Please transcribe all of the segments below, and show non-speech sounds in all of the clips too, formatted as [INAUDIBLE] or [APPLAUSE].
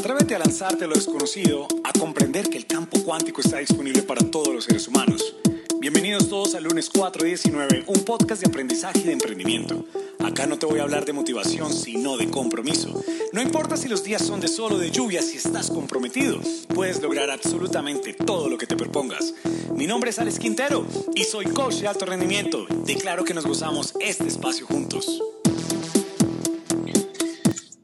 Atrévete a lanzarte a lo desconocido, a comprender que el campo cuántico está disponible para todos los seres humanos. Bienvenidos todos al lunes 419, un podcast de aprendizaje y de emprendimiento. Acá no te voy a hablar de motivación, sino de compromiso. No importa si los días son de sol o de lluvia, si estás comprometido, puedes lograr absolutamente todo lo que te propongas. Mi nombre es Alex Quintero y soy coach de alto rendimiento. Declaro que nos gozamos este espacio juntos.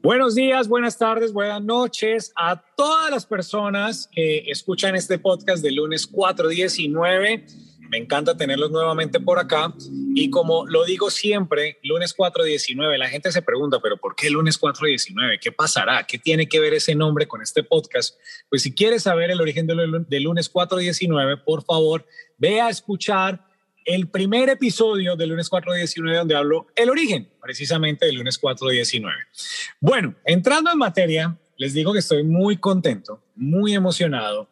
Buenos días, buenas tardes, buenas noches a todas las personas que escuchan este podcast de lunes 419. Me encanta tenerlos nuevamente por acá. Y como lo digo siempre, lunes 419, la gente se pregunta, pero ¿por qué lunes 419? ¿Qué pasará? ¿Qué tiene que ver ese nombre con este podcast? Pues si quieres saber el origen del lunes 419, por favor, ve a escuchar el primer episodio del lunes 419 donde hablo el origen precisamente del lunes 419. Bueno, entrando en materia, les digo que estoy muy contento, muy emocionado,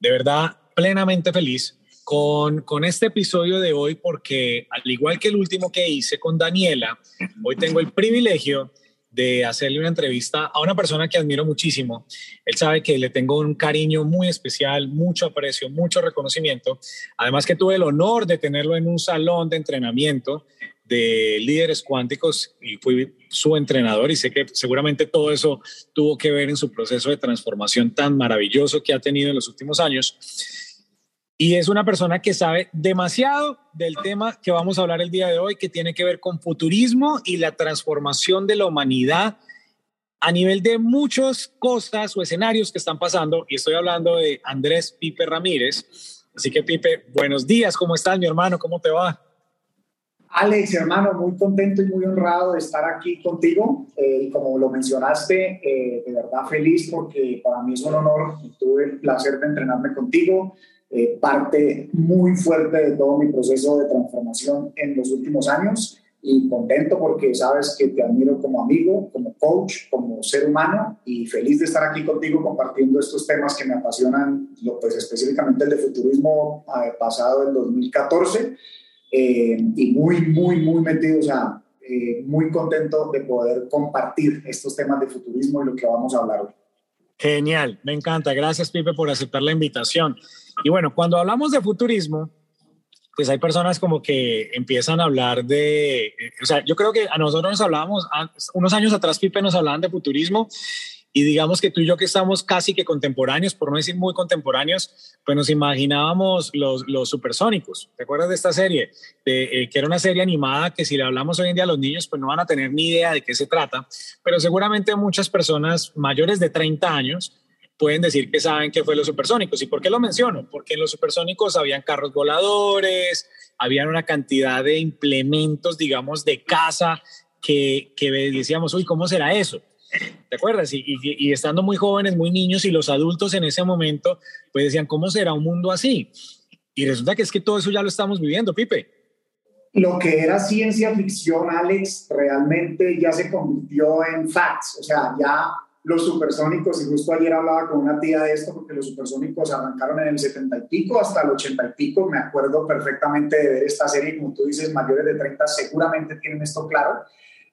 de verdad plenamente feliz con, con este episodio de hoy porque al igual que el último que hice con Daniela, hoy tengo el privilegio de hacerle una entrevista a una persona que admiro muchísimo. Él sabe que le tengo un cariño muy especial, mucho aprecio, mucho reconocimiento. Además que tuve el honor de tenerlo en un salón de entrenamiento de líderes cuánticos y fui su entrenador y sé que seguramente todo eso tuvo que ver en su proceso de transformación tan maravilloso que ha tenido en los últimos años y es una persona que sabe demasiado del tema que vamos a hablar el día de hoy, que tiene que ver con futurismo y la transformación de la humanidad a nivel de muchas cosas o escenarios que están pasando. Y estoy hablando de Andrés Pipe Ramírez. Así que Pipe, buenos días, ¿cómo estás mi hermano? ¿Cómo te va? Alex, hermano, muy contento y muy honrado de estar aquí contigo. Eh, y como lo mencionaste, eh, de verdad feliz porque para mí es un honor tuve el placer de entrenarme contigo eh, parte muy fuerte de todo mi proceso de transformación en los últimos años y contento porque sabes que te admiro como amigo, como coach, como ser humano y feliz de estar aquí contigo compartiendo estos temas que me apasionan, pues específicamente el de futurismo eh, pasado en 2014 eh, y muy, muy, muy metido, o sea, muy contento de poder compartir estos temas de futurismo y lo que vamos a hablar hoy. Genial, me encanta. Gracias, Pipe, por aceptar la invitación. Y bueno, cuando hablamos de futurismo, pues hay personas como que empiezan a hablar de, o sea, yo creo que a nosotros nos hablábamos, unos años atrás, Pipe, nos hablaban de futurismo y digamos que tú y yo que estamos casi que contemporáneos, por no decir muy contemporáneos, pues nos imaginábamos los, los supersónicos. ¿Te acuerdas de esta serie? De, eh, que era una serie animada que si le hablamos hoy en día a los niños, pues no van a tener ni idea de qué se trata, pero seguramente muchas personas mayores de 30 años pueden decir que saben qué fue los supersónicos. ¿Y por qué lo menciono? Porque en los supersónicos habían carros voladores, habían una cantidad de implementos, digamos, de casa que, que decíamos, uy, ¿cómo será eso? ¿Te acuerdas? Y, y, estando muy jóvenes, muy niños y los adultos en ese momento, pues decían, ¿cómo será un mundo así? Y resulta que es que todo eso ya lo estamos viviendo, Pipe. Lo que era ciencia ficción, Alex, realmente ya se convirtió en facts. O sea, ya los supersónicos, y justo ayer hablaba con una tía de esto, porque los supersónicos arrancaron en el 70 y pico hasta el 80 y pico, me acuerdo perfectamente de ver esta serie, como tú dices, mayores de 30 seguramente tienen esto claro,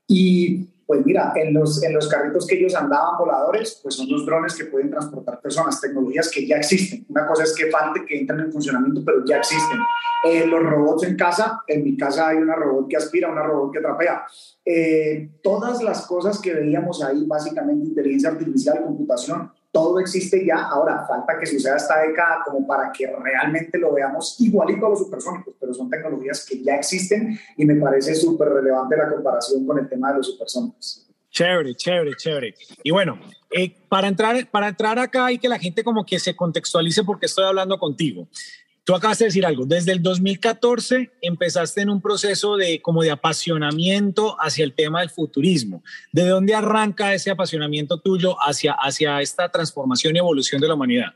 y pues mira, en los, en los carritos que ellos andaban voladores, pues son los drones que pueden transportar personas, tecnologías que ya existen. Una cosa es que falte que entren en funcionamiento, pero ya existen. Eh, los robots en casa, en mi casa hay una robot que aspira, una robot que trapea. Eh, todas las cosas que veíamos ahí, básicamente inteligencia artificial, computación, todo existe ya. Ahora falta que suceda esta década como para que realmente lo veamos igualito a los supersónicos, pero son tecnologías que ya existen y me parece súper relevante la comparación con el tema de los supersónicos. Chévere, chévere, chévere. Y bueno, eh, para, entrar, para entrar acá y que la gente como que se contextualice porque estoy hablando contigo. Tú acabas de decir algo, desde el 2014 empezaste en un proceso de como de apasionamiento hacia el tema del futurismo. ¿De dónde arranca ese apasionamiento tuyo hacia, hacia esta transformación y evolución de la humanidad?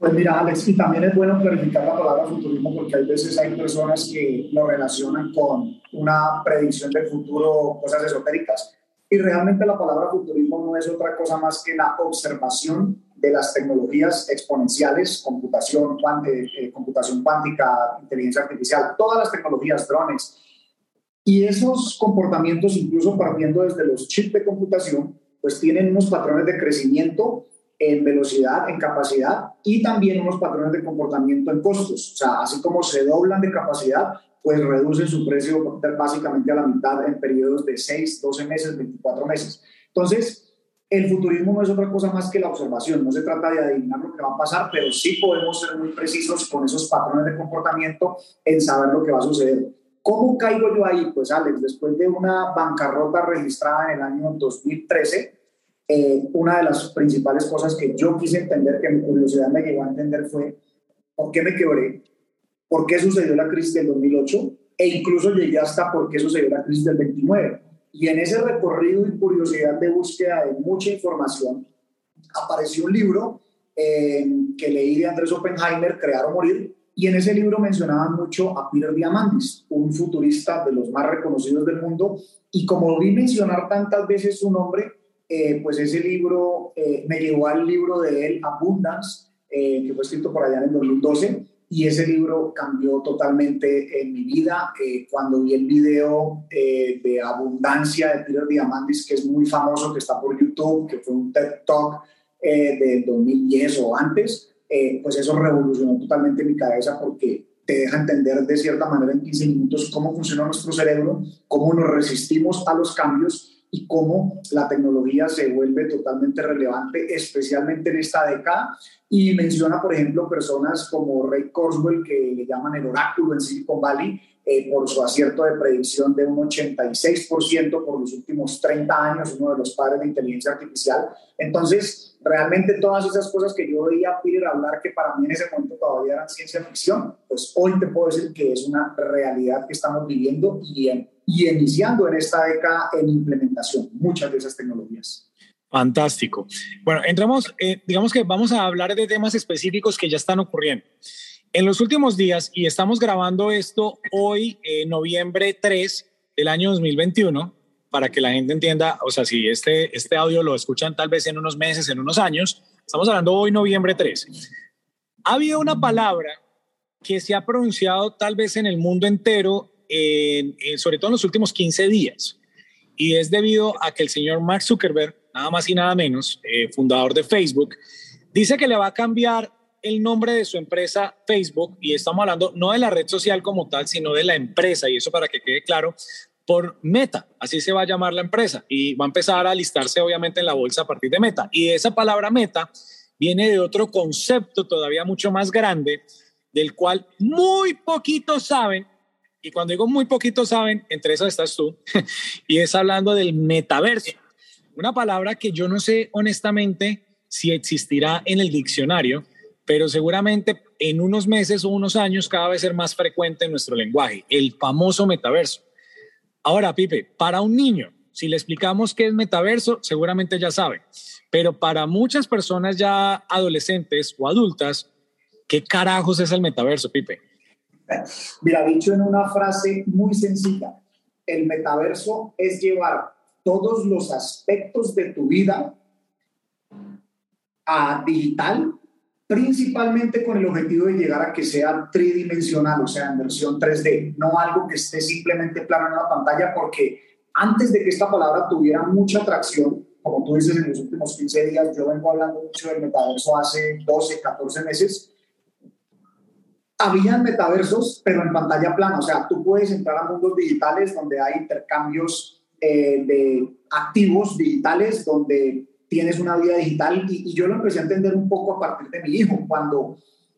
Pues mira, Alex, y también es bueno clarificar la palabra futurismo porque hay veces hay personas que lo relacionan con una predicción del futuro, cosas esotéricas. Y realmente la palabra futurismo no es otra cosa más que la observación de las tecnologías exponenciales, computación, eh, computación cuántica, inteligencia artificial, todas las tecnologías, drones. Y esos comportamientos, incluso partiendo desde los chips de computación, pues tienen unos patrones de crecimiento en velocidad, en capacidad y también unos patrones de comportamiento en costos. O sea, así como se doblan de capacidad, pues reducen su precio básicamente a la mitad en periodos de 6, 12 meses, 24 meses. Entonces, el futurismo no es otra cosa más que la observación, no se trata de adivinar lo que va a pasar, pero sí podemos ser muy precisos con esos patrones de comportamiento en saber lo que va a suceder. ¿Cómo caigo yo ahí? Pues Alex, después de una bancarrota registrada en el año 2013, eh, una de las principales cosas que yo quise entender, que mi curiosidad me llevó a entender fue por qué me quebré, por qué sucedió la crisis del 2008 e incluso llegué hasta por qué sucedió la crisis del 29 y en ese recorrido y curiosidad de búsqueda de mucha información, apareció un libro eh, que leí de Andrés Oppenheimer, Crear o Morir, y en ese libro mencionaban mucho a Peter Diamandis, un futurista de los más reconocidos del mundo, y como vi mencionar tantas veces su nombre, eh, pues ese libro eh, me llevó al libro de él, Abundance, que fue escrito por allá en el 2012, y ese libro cambió totalmente en mi vida. Eh, cuando vi el video eh, de Abundancia de Peter Diamandis, que es muy famoso, que está por YouTube, que fue un TED Talk eh, de 2010 o antes, pues eso revolucionó totalmente mi cabeza porque te deja entender de cierta manera en 15 minutos cómo funciona nuestro cerebro, cómo nos resistimos a los cambios y cómo la tecnología se vuelve totalmente relevante, especialmente en esta década. Y menciona, por ejemplo, personas como Ray Kurzweil, que le llaman el oráculo en Silicon Valley, eh, por su acierto de predicción de un 86% por los últimos 30 años, uno de los padres de inteligencia artificial. Entonces, realmente todas esas cosas que yo veía a Peter hablar, que para mí en ese momento todavía eran ciencia ficción, pues hoy te puedo decir que es una realidad que estamos viviendo y en y iniciando en esta década en implementación muchas de esas tecnologías. Fantástico. Bueno, entramos, eh, digamos que vamos a hablar de temas específicos que ya están ocurriendo. En los últimos días, y estamos grabando esto hoy, eh, noviembre 3 del año 2021, para que la gente entienda, o sea, si este, este audio lo escuchan tal vez en unos meses, en unos años, estamos hablando hoy, noviembre 3. Ha habido una palabra que se ha pronunciado tal vez en el mundo entero sobre todo en los últimos 15 días. Y es debido a que el señor Mark Zuckerberg, nada más y nada menos, eh, fundador de Facebook, dice que le va a cambiar el nombre de su empresa Facebook, y estamos hablando no de la red social como tal, sino de la empresa, y eso para que quede claro, por Meta, así se va a llamar la empresa, y va a empezar a listarse obviamente en la bolsa a partir de Meta. Y esa palabra Meta viene de otro concepto todavía mucho más grande, del cual muy poquitos saben, y cuando digo muy poquito saben, entre esas estás tú, [LAUGHS] y es hablando del metaverso. Una palabra que yo no sé honestamente si existirá en el diccionario, pero seguramente en unos meses o unos años cada vez ser más frecuente en nuestro lenguaje, el famoso metaverso. Ahora, Pipe, para un niño, si le explicamos qué es metaverso, seguramente ya sabe, pero para muchas personas ya adolescentes o adultas, ¿qué carajos es el metaverso, Pipe? Mira, dicho en una frase muy sencilla, el metaverso es llevar todos los aspectos de tu vida a digital, principalmente con el objetivo de llegar a que sea tridimensional, o sea, en versión 3D, no algo que esté simplemente plano en la pantalla, porque antes de que esta palabra tuviera mucha atracción, como tú dices, en los últimos 15 días, yo vengo hablando mucho del metaverso hace 12, 14 meses, habían metaversos, pero en pantalla plana. O sea, tú puedes entrar a mundos digitales donde hay intercambios eh, de activos digitales, donde tienes una vida digital. Y, yo lo empecé a entender un poco a partir de mi hijo, cuando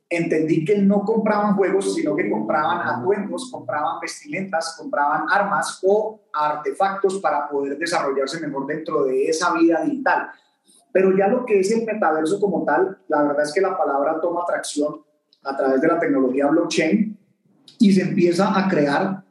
entendí que no compraban juegos, sino que compraban atuendos, compraban vestimentas, compraban armas o artefactos para poder desarrollarse mejor dentro de esa vida digital. Pero ya lo que es el metaverso como tal, la verdad es que la palabra toma atracción a través de la tecnología blockchain y se empieza a crear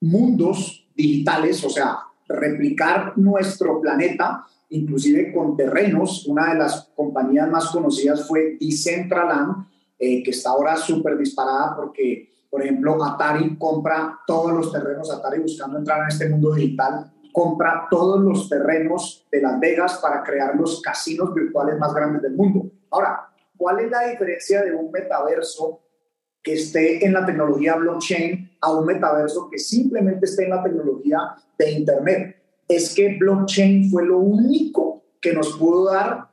mundos digitales, o sea, replicar nuestro planeta, inclusive con terrenos. Una de las compañías más conocidas fue Decentraland, eh, que está ahora súper disparada porque, por ejemplo, Atari compra todos los terrenos, Atari buscando entrar en este mundo digital, compra todos los terrenos de Las Vegas para crear los casinos virtuales más grandes del mundo. Ahora, ¿Cuál es la diferencia de un metaverso que esté en la tecnología blockchain a un metaverso que simplemente esté en la tecnología de Internet? Es que blockchain fue lo único que nos pudo dar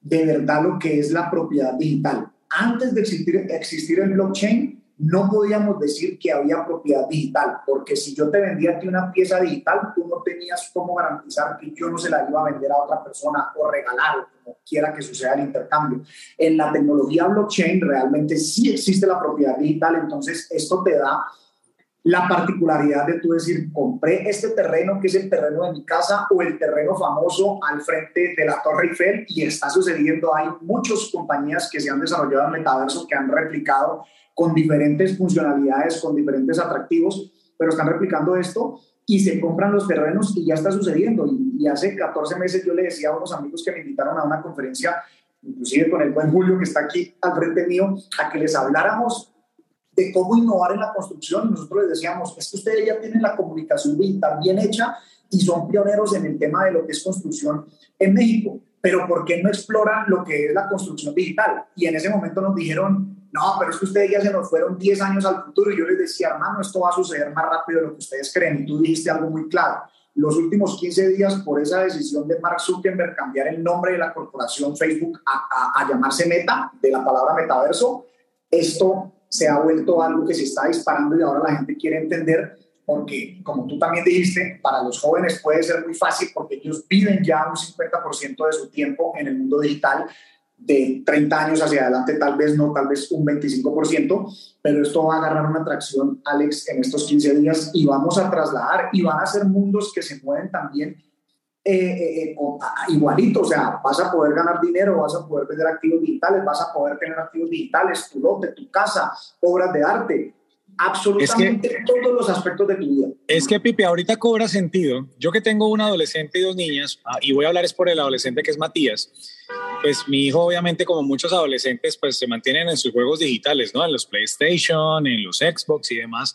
de verdad lo que es la propiedad digital. Antes de existir, el blockchain, no podíamos decir que había propiedad digital, porque si yo te vendía a ti una pieza digital, tú no tenías cómo garantizar que yo no se la iba a vender a otra persona o regalar, como quiera que suceda el intercambio. En la tecnología blockchain realmente sí existe la propiedad digital, entonces esto te da la particularidad de tú decir, compré este terreno que es el terreno de mi casa o el terreno famoso al frente de la Torre Eiffel y está sucediendo. Hay muchas compañías que se han desarrollado en metaverso que han replicado con diferentes funcionalidades, con diferentes atractivos, pero están replicando esto y se compran los terrenos y ya está sucediendo. Y, hace 14 meses yo le decía a unos amigos que me invitaron a una conferencia, inclusive con el buen Julio que está aquí al frente mío, a que les habláramos de cómo innovar en la construcción. Y nosotros les decíamos, es que ustedes ya tienen la comunicación digital bien hecha y son pioneros en el tema de lo que es construcción en México, pero ¿por qué no exploran lo que es la construcción digital? Y en ese momento nos dijeron, no, pero es que ustedes ya se nos fueron 10 años al futuro. Y yo les decía, hermano, esto va a suceder más rápido de lo que ustedes creen. Y tú dijiste algo muy claro. Los últimos 15 días, por esa decisión de Mark Zuckerberg cambiar el nombre de la corporación Facebook a, a llamarse Meta, de la palabra metaverso, esto se ha vuelto algo que se está disparando y ahora la gente quiere entender porque, como tú también dijiste, para los jóvenes puede ser muy fácil porque ellos viven ya un 50% de su tiempo en el mundo digital de 30 años hacia adelante, tal vez no, tal vez un 25%, pero esto va a agarrar una atracción, Alex, en estos 15 días y vamos a trasladar y van a ser mundos que se mueven también eh, eh, eh igualito, o sea, vas a poder ganar dinero, vas a poder vender activos digitales, vas a poder tener activos digitales, tu lote, tu casa, obras de arte, absolutamente todos los aspectos de tu vida. Es que, Pipe, ahorita cobra sentido. Yo que tengo un adolescente y dos niñas, ah, y voy a hablar es por el adolescente que es Matías, pues mi hijo obviamente como muchos adolescentes pues se mantienen en sus juegos digitales, ¿no? En los PlayStation, en los Xbox y demás.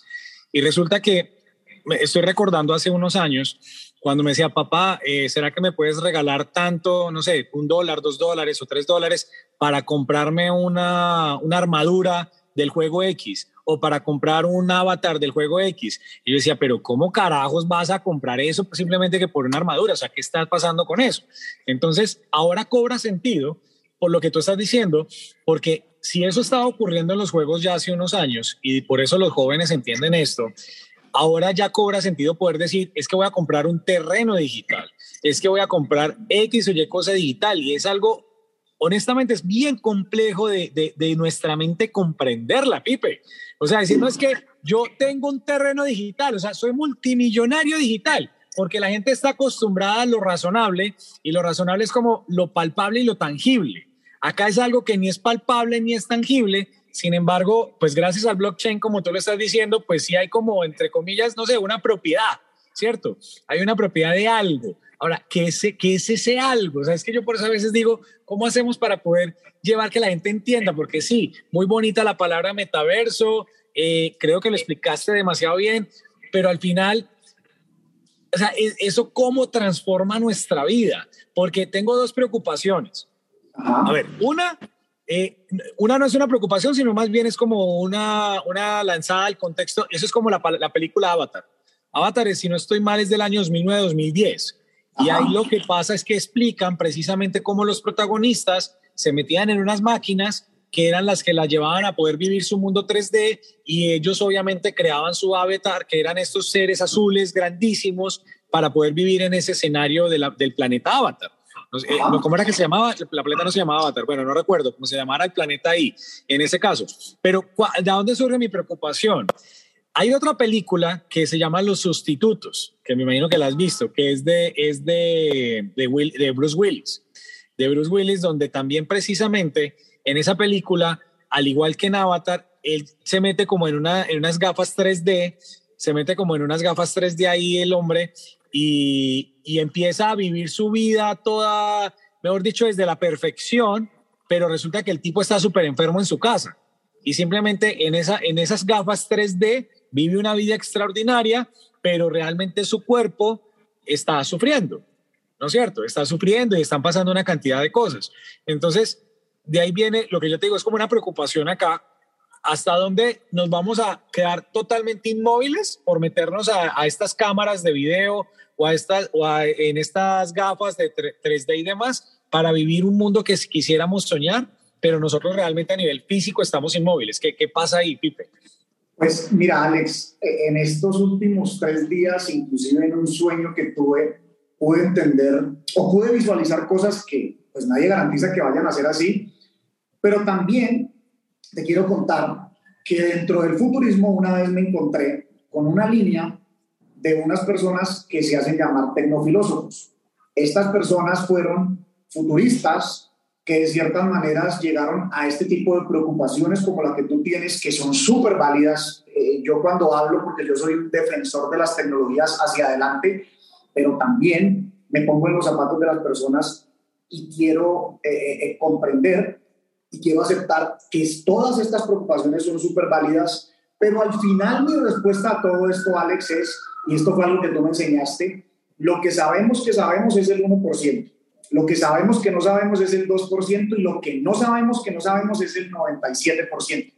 Y resulta que me estoy recordando hace unos años cuando me decía, papá, eh, ¿será que me puedes regalar tanto, no sé, un dólar, dos dólares o tres dólares para comprarme una, una armadura del juego X? o para comprar un avatar del juego X. Y yo decía, pero ¿cómo carajos vas a comprar eso simplemente que por una armadura? O sea, ¿qué está pasando con eso? Entonces, ahora cobra sentido por lo que tú estás diciendo, porque si eso estaba ocurriendo en los juegos ya hace unos años, y por eso los jóvenes entienden esto, ahora ya cobra sentido poder decir, es que voy a comprar un terreno digital, es que voy a comprar X o Y cosa digital, y es algo honestamente es bien complejo de, de, nuestra mente comprenderla, Pipe. O sea, decir, no es que yo tengo un terreno digital, o sea, soy multimillonario digital, porque la gente está acostumbrada a lo razonable y lo razonable es como lo palpable y lo tangible. Acá es algo que ni es palpable ni es tangible, sin embargo, pues gracias al blockchain, como tú lo estás diciendo, pues sí hay como, entre comillas, no sé, una propiedad, ¿cierto? Hay una propiedad de algo. Ahora, ¿qué es, qué es ese algo? O sea, es que yo por eso a veces digo, ¿cómo hacemos para poder llevar que la gente entienda? Porque sí, muy bonita la palabra metaverso, eh, creo que lo explicaste demasiado bien, pero al final, o sea, eso cómo transforma nuestra vida, porque tengo dos preocupaciones. A ver, una, eh, una no es una preocupación, sino más bien es como una, una lanzada al contexto, eso es como la, la película Avatar. Avatar, si no estoy mal, es del año 2009-2010 y ahí lo que pasa es que explican precisamente cómo los protagonistas se metían en unas máquinas que eran las que las llevaban a poder vivir su mundo 3D y ellos obviamente creaban su avatar, que eran estos seres azules grandísimos para poder vivir en ese escenario de la, del planeta Avatar. Eh, ¿Cómo era que se llamaba? La planeta no se llamaba Avatar. Bueno, no recuerdo cómo se llamara el planeta ahí, en ese caso. Pero, ¿de dónde surge mi preocupación? Hay otra película que se llama Los Sustitutos, que me imagino que la has visto, que es de, es de, de, Bruce Willis. De Bruce Willis, donde también precisamente en esa película, al igual que en Avatar, él se mete como en, una, en unas gafas 3D, se mete como en unas gafas 3D ahí el hombre y, empieza a vivir su vida toda, mejor dicho, desde la perfección, pero resulta que el tipo está súper enfermo en su casa y simplemente en, esa, en esas gafas 3D vive una vida extraordinaria, pero realmente su cuerpo está sufriendo, ¿no es cierto? Está sufriendo y están pasando una cantidad de cosas. Entonces, de ahí viene lo que yo te digo, es como una preocupación acá, hasta dónde nos vamos a quedar totalmente inmóviles por meternos a, estas cámaras de video o, a estas, o en estas gafas de 3D y demás, para vivir un mundo que quisiéramos soñar, pero nosotros realmente a nivel físico estamos inmóviles. ¿Qué, qué pasa ahí, Pipe? Pues mira, Alex, e, en estos últimos tres días, inclusive en un sueño que tuve, pude entender o pude visualizar cosas que pues nadie garantiza que vayan a ser así, pero también te quiero contar que dentro del futurismo una vez me encontré con una línea de unas personas que se hacen llamar tecnofilósofos. Estas personas fueron futuristas que de ciertas maneras llegaron a este tipo de preocupaciones como la que tú tienes, que son súper válidas. Eh, yo cuando hablo, porque yo soy un defensor de las tecnologías hacia adelante, pero también me pongo en los zapatos de las personas y quiero eh, eh, comprender y quiero aceptar que todas estas preocupaciones son súper válidas, pero al final mi respuesta a todo esto, Alex, es, y esto fue algo que tú me enseñaste, lo que sabemos que sabemos es el 1%. Lo que sabemos que no sabemos es el 2% y lo que no sabemos que no sabemos es el 97%.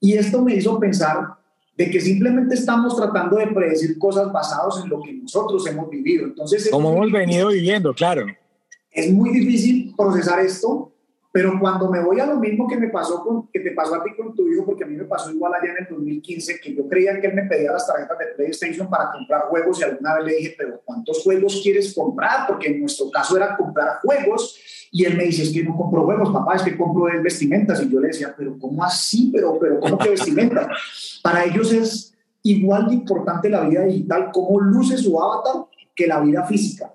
Y esto me hizo pensar de que simplemente estamos tratando de predecir cosas basadas en lo que nosotros hemos vivido. Entonces, como hemos venido viviendo, claro. Es muy difícil procesar esto pero cuando me voy a lo mismo que me pasó con, que te pasó a ti con tu hijo, porque a mí me pasó igual allá en el 2015, que yo creía que él me pedía las tarjetas de PlayStation para comprar juegos y alguna vez le dije, pero ¿cuántos juegos quieres comprar? Porque en nuestro caso era comprar juegos y él me dice, es que no compro juegos, papá, es que compro vestimentas. Y yo le decía, pero ¿cómo así? Pero, pero ¿cómo que vestimentas? [LAUGHS] Para ellos es igual de importante la vida digital, cómo luce su avatar, que la vida física.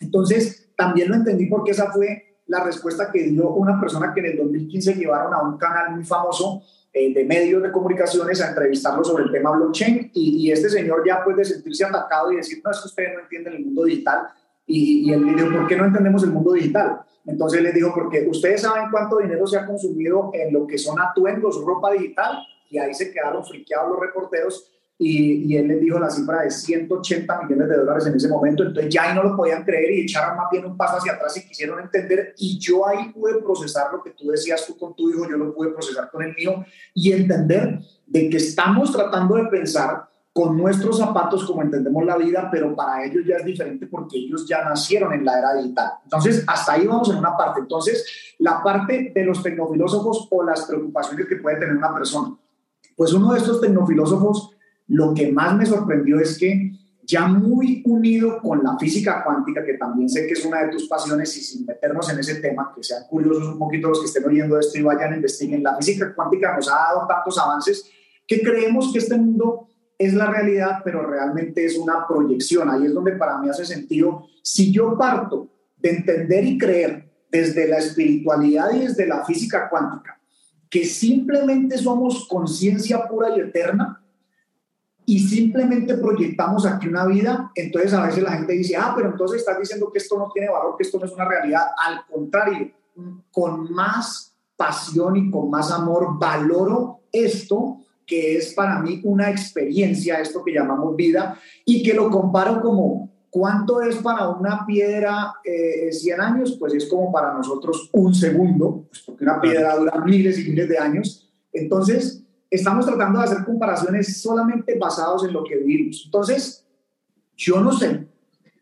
Entonces, también lo entendí porque esa fue la respuesta que dio una persona que en el 2015 llevaron a un canal muy famoso eh, de medios de comunicaciones a entrevistarlo sobre el tema blockchain y, este señor ya puede sentirse atacado y decir, no, es que ustedes no entienden el mundo digital y, y él le ¿por qué no entendemos el mundo digital? Entonces les dijo, porque ustedes saben cuánto dinero se ha consumido en lo que son atuendos, ropa digital y ahí se quedaron friqueados los reporteros y, él les dijo la cifra de 180 millones de dólares en ese momento, entonces ya ahí no lo podían creer y echaron más bien un paso hacia atrás y quisieron entender y yo ahí pude procesar lo que tú decías tú con tu hijo, yo lo pude procesar con el mío y entender de que estamos tratando de pensar con nuestros zapatos como entendemos la vida, pero para ellos ya es diferente porque ellos ya nacieron en la era digital. Entonces, hasta ahí vamos en una parte. Entonces, la parte de los tecnofilósofos o las preocupaciones que puede tener una persona. Pues uno de estos tecnofilósofos lo que más me sorprendió es que ya muy unido con la física cuántica, que también sé que es una de tus pasiones, y sin meternos en ese tema, que sean curiosos un poquito los que estén oyendo esto y vayan a investiguen, la física cuántica nos ha dado tantos avances que creemos que este mundo es la realidad, pero realmente es una proyección. Ahí es donde para mí hace sentido, si yo parto de entender y creer desde la espiritualidad y desde la física cuántica, que simplemente somos conciencia pura y eterna, y simplemente proyectamos aquí una vida, entonces a veces la gente dice, ah, pero entonces estás diciendo que esto no tiene valor, que esto no es una realidad. Al contrario, con más pasión y con más amor valoro esto que es para mí una experiencia, esto que llamamos vida, y que lo comparo como cuánto es para una piedra eh, 100 años, pues es como para nosotros un segundo, pues porque una piedra dura miles y miles de años. Entonces, estamos tratando de hacer comparaciones solamente basados en lo que vivimos. Entonces, yo no sé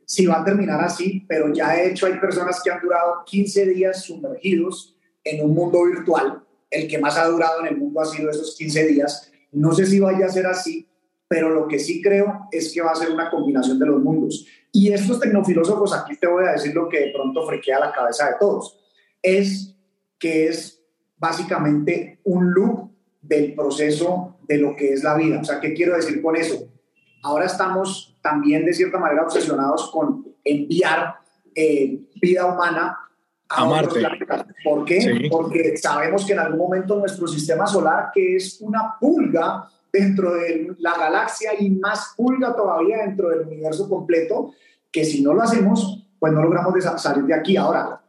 si va a terminar así, pero ya de hecho hay personas que han durado 15 días sumergidos en un mundo virtual. El que más ha durado en el mundo ha sido esos 15 días. No sé si vaya a ser así, pero lo que sí creo es que va a ser una combinación de los mundos. Y estos tecnofilósofos, aquí te voy a decir lo que de pronto frequea la cabeza de todos, es que es básicamente un loop del proceso de lo que es la vida. O sea, ¿qué quiero decir con eso? Ahora estamos también de cierta manera obsesionados con enviar eh, vida humana a, Marte. ¿Por qué? Porque sabemos que en algún momento nuestro sistema solar, que es una pulga dentro de la galaxia y más pulga todavía dentro del universo completo, que si no lo hacemos, pues no logramos salir de aquí. Ahora,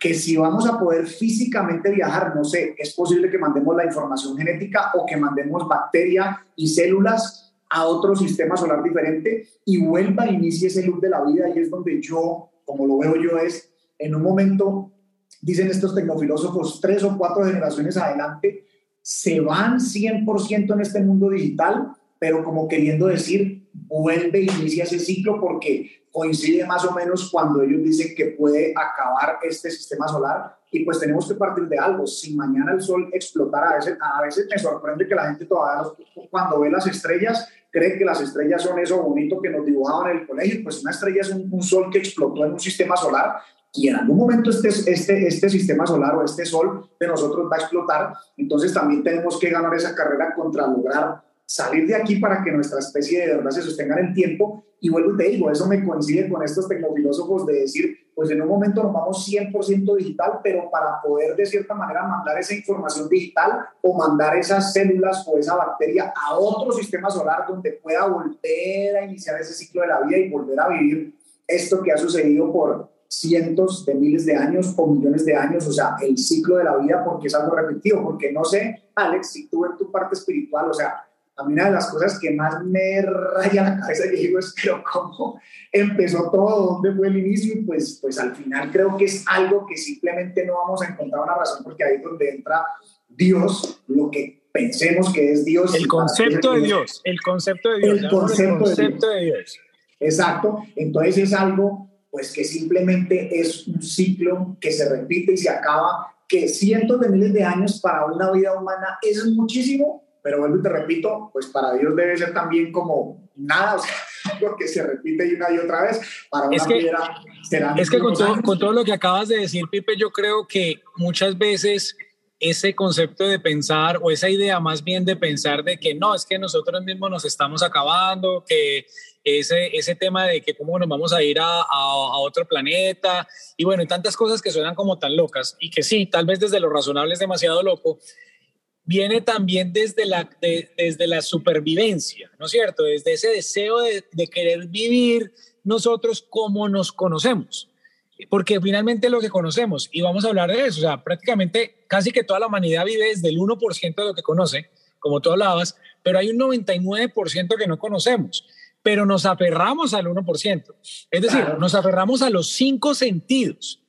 que si vamos a poder físicamente viajar, no sé, es posible que mandemos la información genética o que mandemos bacteria y células a otro sistema solar diferente y vuelva a inicie ese loop de la vida. Y es donde yo, como lo veo yo, es en un momento, dicen estos tecnofilósofos, tres o cuatro generaciones adelante, se van 100% en este mundo digital, pero como queriendo decir, vuelve e inicia ese ciclo porque coincide más o menos cuando ellos dicen que puede acabar este sistema solar y pues tenemos que partir de algo. Si mañana el sol explotara, a veces, a veces me sorprende que la gente todavía cuando ve las estrellas cree que las estrellas son eso bonito que nos dibujaban en el colegio, pues una estrella es un, un sol que explotó en un sistema solar y en algún momento este, este, este sistema solar o este sol de nosotros va a explotar, entonces también tenemos que ganar esa carrera contra lograr salir de aquí para que nuestra especie de verdad se sostenga en el tiempo. Y vuelvo y te digo, eso me coincide con estos tecnofilósofos de decir, pues en un momento nos vamos 100% digital, pero para poder de cierta manera mandar esa información digital o mandar esas células o esa bacteria a otro sistema solar donde pueda volver a iniciar ese ciclo de la vida y volver a vivir esto que ha sucedido por cientos de miles de años o millones de años, o sea, el ciclo de la vida porque es algo repetido, porque no sé, Alex, si tú en tu parte espiritual, o sea, a mí una de las cosas que más me raya la cabeza y digo es, pero ¿cómo empezó todo? ¿Dónde fue el inicio? Y pues, pues al final creo que es algo que simplemente no vamos a encontrar una razón porque ahí es donde entra Dios, lo que pensemos que es Dios. El concepto de Dios, el concepto de Dios. El concepto, de, Dios. Exacto, entonces es algo pues que simplemente es un ciclo que se repite y se acaba, que cientos de miles de años para una vida humana es muchísimo, pero vuelvo y te repito, pues para Dios debe ser también como nada, o sea, [LAUGHS] algo que se repite una y otra vez, para una es que, será Es que con todo, con todo, lo que acabas de decir, Pipe, yo creo que muchas veces ese concepto de pensar o esa idea más bien de pensar de que no, es que nosotros mismos nos estamos acabando, que ese, ese tema de que cómo nos vamos a ir a, a, otro planeta y bueno, tantas cosas que suenan como tan locas y que sí, tal vez desde lo razonable es demasiado loco, viene también desde la, desde la supervivencia, ¿no es cierto? Desde ese deseo de, de, querer vivir nosotros como nos conocemos. Porque finalmente lo que conocemos, y vamos a hablar de eso, o sea, prácticamente casi que toda la humanidad vive desde el 1% de lo que conoce, como tú hablabas, pero hay un 99% que no conocemos, pero nos aferramos al 1%. Es decir, nos aferramos a los cinco sentidos.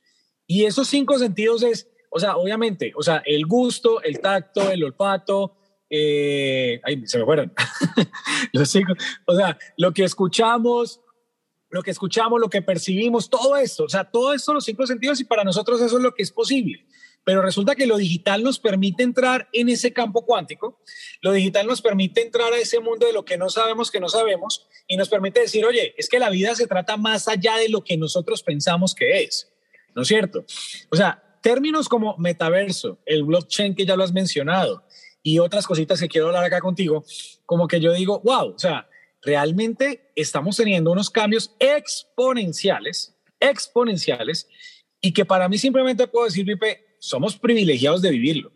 Y esos cinco sentidos es o sea, obviamente, o sea, el gusto, el tacto, el olfato, eh, ay, se me fueron. [LAUGHS] Los cinco, o sea, lo que escuchamos, lo que escuchamos, lo que percibimos, todo esto, o sea, todo esto, los cinco sentidos, y para nosotros eso es lo que es posible. Pero resulta que lo digital nos permite entrar en ese campo cuántico, lo digital nos permite entrar a ese mundo de lo que no sabemos que no sabemos, y nos permite decir, oye, es que la vida se trata más allá de lo que nosotros pensamos que es, ¿no es cierto? O sea, términos como metaverso, el blockchain que ya lo has mencionado y otras cositas que quiero hablar acá contigo, como que yo digo, wow, o sea, realmente estamos teniendo unos cambios exponenciales, exponenciales, y que para mí simplemente puedo decir, Pipe, somos privilegiados de vivirlo.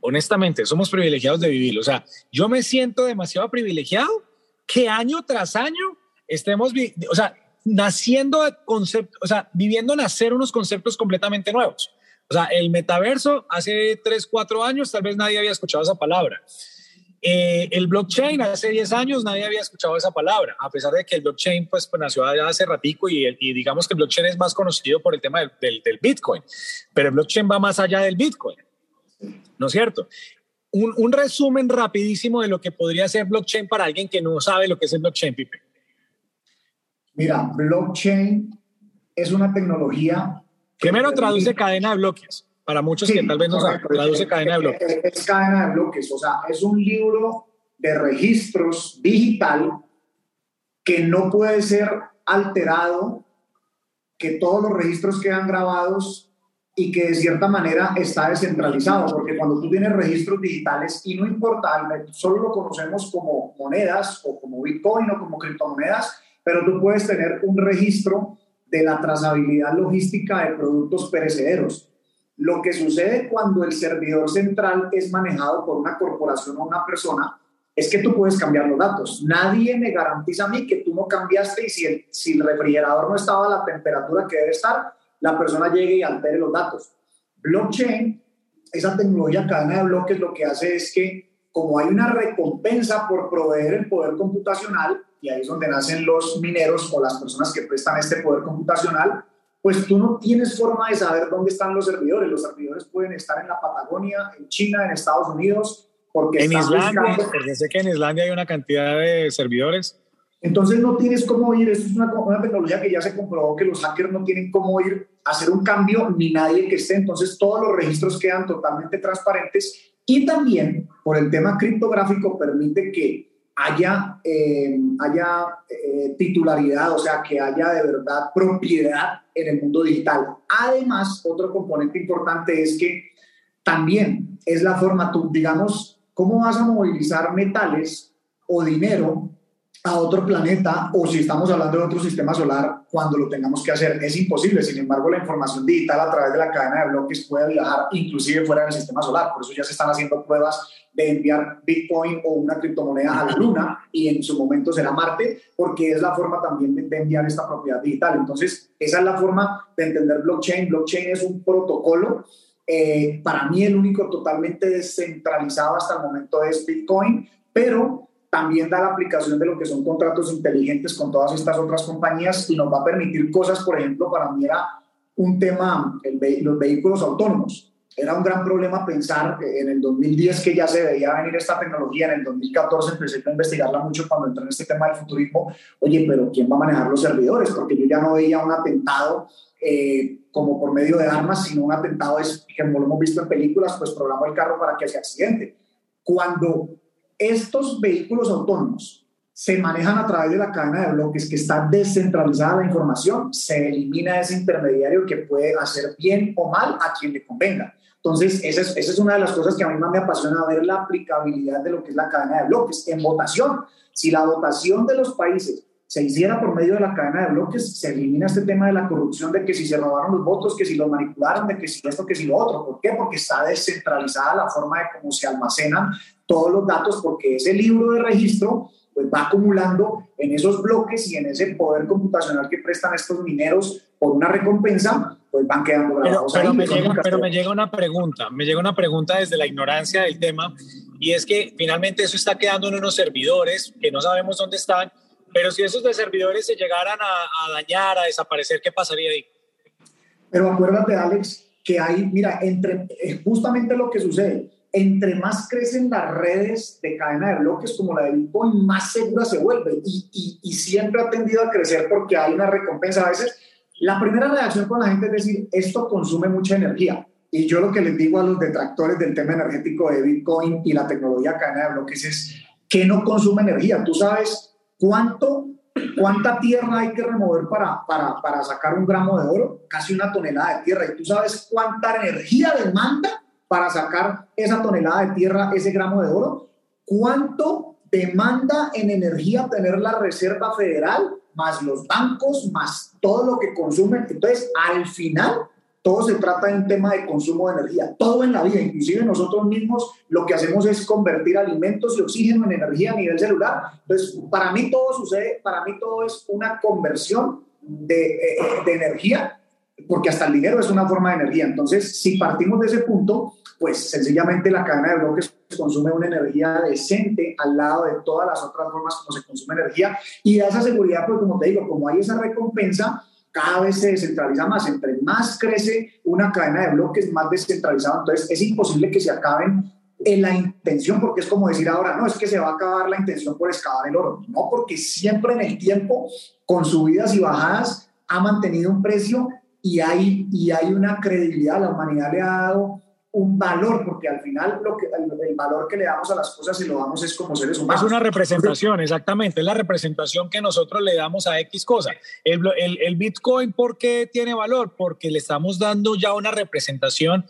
Honestamente, somos privilegiados de vivirlo. O sea, yo me siento demasiado privilegiado que año tras año estemos, o sea, naciendo conceptos, o sea, viviendo nacer unos conceptos completamente nuevos. O sea, el metaverso hace 3, 4 años tal vez nadie había escuchado esa palabra. Eh, el blockchain hace 10 años nadie había escuchado esa palabra, a pesar de que el blockchain pues, pues nació hace ratico y, digamos que el blockchain es más conocido por el tema del, Bitcoin, pero el blockchain va más allá del Bitcoin, ¿no es cierto? Un, un, resumen rapidísimo de lo que podría ser blockchain para alguien que no sabe lo que es el blockchain, Pipe. Mira, blockchain es una tecnología Primero traduce cadena de bloques. Para muchos que tal vez no saben, traduce cadena de bloques. Es, cadena de bloques, o sea, es un libro de registros digital que no puede ser alterado, que todos los registros quedan grabados y que de cierta manera está descentralizado, porque cuando tú tienes registros digitales, y no importa, solo lo conocemos como monedas o como Bitcoin o como criptomonedas, pero tú puedes tener un registro de la trazabilidad logística de productos perecederos. Lo que sucede cuando el servidor central es manejado por una corporación o una persona es que tú puedes cambiar los datos. Nadie me garantiza a mí que tú no cambiaste y si el, refrigerador no estaba a la temperatura que debe estar, la persona llegue y altere los datos. Blockchain, esa tecnología cadena de bloques, lo que hace es que como hay una recompensa por proveer el poder computacional, y ahí es donde nacen los mineros o las personas que prestan este poder computacional, pues tú no tienes forma de saber dónde están los servidores. Los servidores pueden estar en la Patagonia, en China, en Estados Unidos, porque en Islandia, porque sé que en Islandia hay una cantidad de servidores. Entonces no tienes cómo ir, esto es una, una, tecnología que ya se comprobó que los hackers no tienen cómo ir a hacer un cambio ni nadie que esté, entonces todos los registros quedan totalmente transparentes y también por el tema criptográfico permite que haya, eh, haya eh, titularidad, o sea, que haya de verdad propiedad en el mundo digital. Además, otro componente importante es que también es la forma, tú, digamos, cómo vas a movilizar metales o dinero a otro planeta o si estamos hablando de otro sistema solar cuando lo tengamos que hacer. Es imposible, sin embargo, la información digital a través de la cadena de bloques puede viajar inclusive fuera del sistema solar. Por eso ya se están haciendo pruebas de enviar Bitcoin o una criptomoneda a la Luna y en su momento será Marte, porque es la forma también de, enviar esta propiedad digital. Entonces, esa es la forma de entender blockchain. Blockchain es un protocolo. Eh, para mí el único totalmente descentralizado hasta el momento es Bitcoin, pero también da la aplicación de lo que son contratos inteligentes con todas estas otras compañías y nos va a permitir cosas, por ejemplo, para mí era un tema, el los vehículos autónomos. Era un gran problema pensar en el 2010 que ya se veía venir esta tecnología, en el 2014 empecé a investigarla mucho cuando entré en este tema del futurismo, oye, pero ¿quién va a manejar los servidores? Porque yo ya no veía un atentado eh, como por medio de armas, sino un atentado es, como lo hemos visto en películas, pues programa el carro para que se accidente. Cuando estos vehículos autónomos se manejan a través de la cadena de bloques que está descentralizada la información, se elimina ese intermediario que puede hacer bien o mal a quien le convenga. Entonces, esa es, una de las cosas que a mí más me apasiona ver la aplicabilidad de lo que es la cadena de bloques en votación. Si la votación de los países se hiciera por medio de la cadena de bloques, se elimina este tema de la corrupción, de que si se robaron los votos, que si los manipularon, de que si esto, que si lo otro. ¿Por qué? Porque está descentralizada la forma de cómo se almacenan todos los datos, porque ese libro de registro pues va acumulando en esos bloques y en ese poder computacional que prestan estos mineros por una recompensa, pues van quedando grabados pero, Me llega, pero me llega una pregunta, me llega una pregunta desde la ignorancia del tema, y es que finalmente eso está quedando en unos servidores que no sabemos dónde están, pero si esos de servidores se llegaran a, dañar, a desaparecer, ¿qué pasaría ahí? Pero acuérdate, Alex, que hay, mira, entre, justamente lo que sucede. Entre más crecen las redes de cadena de bloques como la de Bitcoin, más segura se vuelve. Y, y, y siempre ha tendido a crecer porque hay una recompensa. A veces, la primera reacción con la gente es decir, esto consume mucha energía. Y yo lo que les digo a los detractores del tema energético de Bitcoin y la tecnología cadena de bloques es que no consume energía. Tú sabes ¿Cuánto, ¿Cuánta tierra hay que remover para, para, para sacar un gramo de oro? Casi una tonelada de tierra. ¿Y tú sabes cuánta energía demanda para sacar esa tonelada de tierra, ese gramo de oro? ¿Cuánto demanda en energía tener la Reserva Federal, más los bancos, más todo lo que consumen? Entonces, al final, todo se trata de un tema de consumo de energía, todo en la vida, inclusive nosotros mismos lo que hacemos es convertir alimentos y oxígeno en energía a nivel celular. Entonces, para mí todo sucede, para mí todo es una conversión de, eh, de energía, porque hasta el dinero es una forma de energía. Entonces, si partimos de ese punto, pues sencillamente la cadena de bloques consume una energía decente al lado de todas las otras formas como se consume energía y da esa seguridad, porque como te digo, como hay esa recompensa, cada vez se descentraliza más. Entre más crece una cadena de bloques, más descentralizado. Entonces es imposible que se acaben en la intención, porque es como decir ahora, no, es que se va a acabar la intención por excavar el oro. No, porque siempre en el tiempo, con subidas y bajadas, ha mantenido un precio y hay, y hay una credibilidad. La humanidad le ha dado un valor, porque al final lo que, el, valor que le damos a las cosas y lo damos es como seres humanos. Es una representación, exactamente, es la representación que nosotros le damos a X cosa. El, el, el, Bitcoin, ¿por qué tiene valor? Porque le estamos dando ya una representación.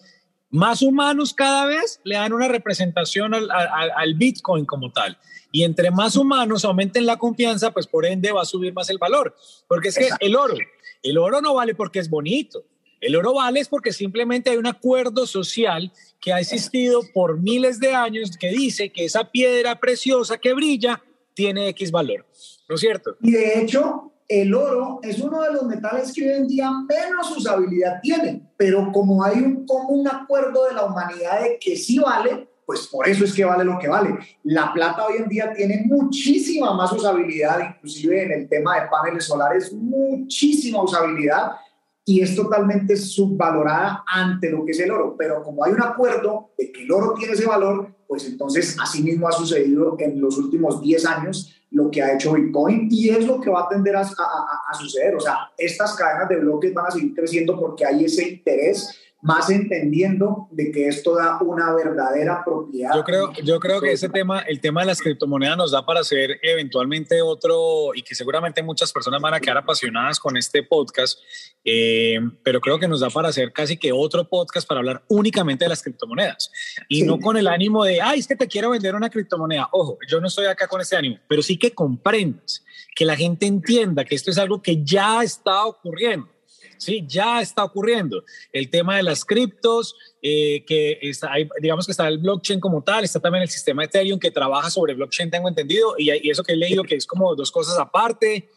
Más humanos cada vez le dan una representación al, al, al Bitcoin como tal. Y entre más humanos aumenten la confianza, pues por ende va a subir más el valor. Porque es que el oro, el oro no vale porque es bonito el oro vale es porque simplemente hay un acuerdo social que ha existido por miles de años que dice que esa piedra preciosa que brilla tiene X valor, ¿no es cierto? Y de hecho, el oro es uno de los metales que hoy en día menos usabilidad tiene, pero como hay un común acuerdo de la humanidad de que sí vale, pues por eso es que vale lo que vale. La plata hoy en día tiene muchísima más usabilidad, inclusive en el tema de paneles solares, muchísima usabilidad y es totalmente subvalorada ante lo que es el oro. Pero como hay un acuerdo de que el oro tiene ese valor, pues entonces así mismo ha sucedido en los últimos 10 años lo que ha hecho Bitcoin y es lo que va a tender a, a, a suceder. O sea, estas cadenas de bloques van a seguir creciendo porque hay ese interés más entendiendo de que esto da una verdadera propiedad. Yo creo, yo creo que ese tema, el tema de las criptomonedas nos da para hacer eventualmente otro y que seguramente muchas personas van a quedar apasionadas con este podcast, eh, pero creo que nos da para hacer casi que otro podcast para hablar únicamente de las criptomonedas y no con el ánimo de, ay, es que te quiero vender una criptomoneda. Ojo, yo no estoy acá con ese ánimo, pero sí que comprendas, que la gente entienda que esto es algo que ya está ocurriendo Sí, ya está ocurriendo. El tema de las criptos, eh, que está, digamos que está el blockchain como tal, está también el sistema Ethereum que trabaja sobre blockchain, tengo entendido, y, y eso que he leído que es como dos cosas aparte.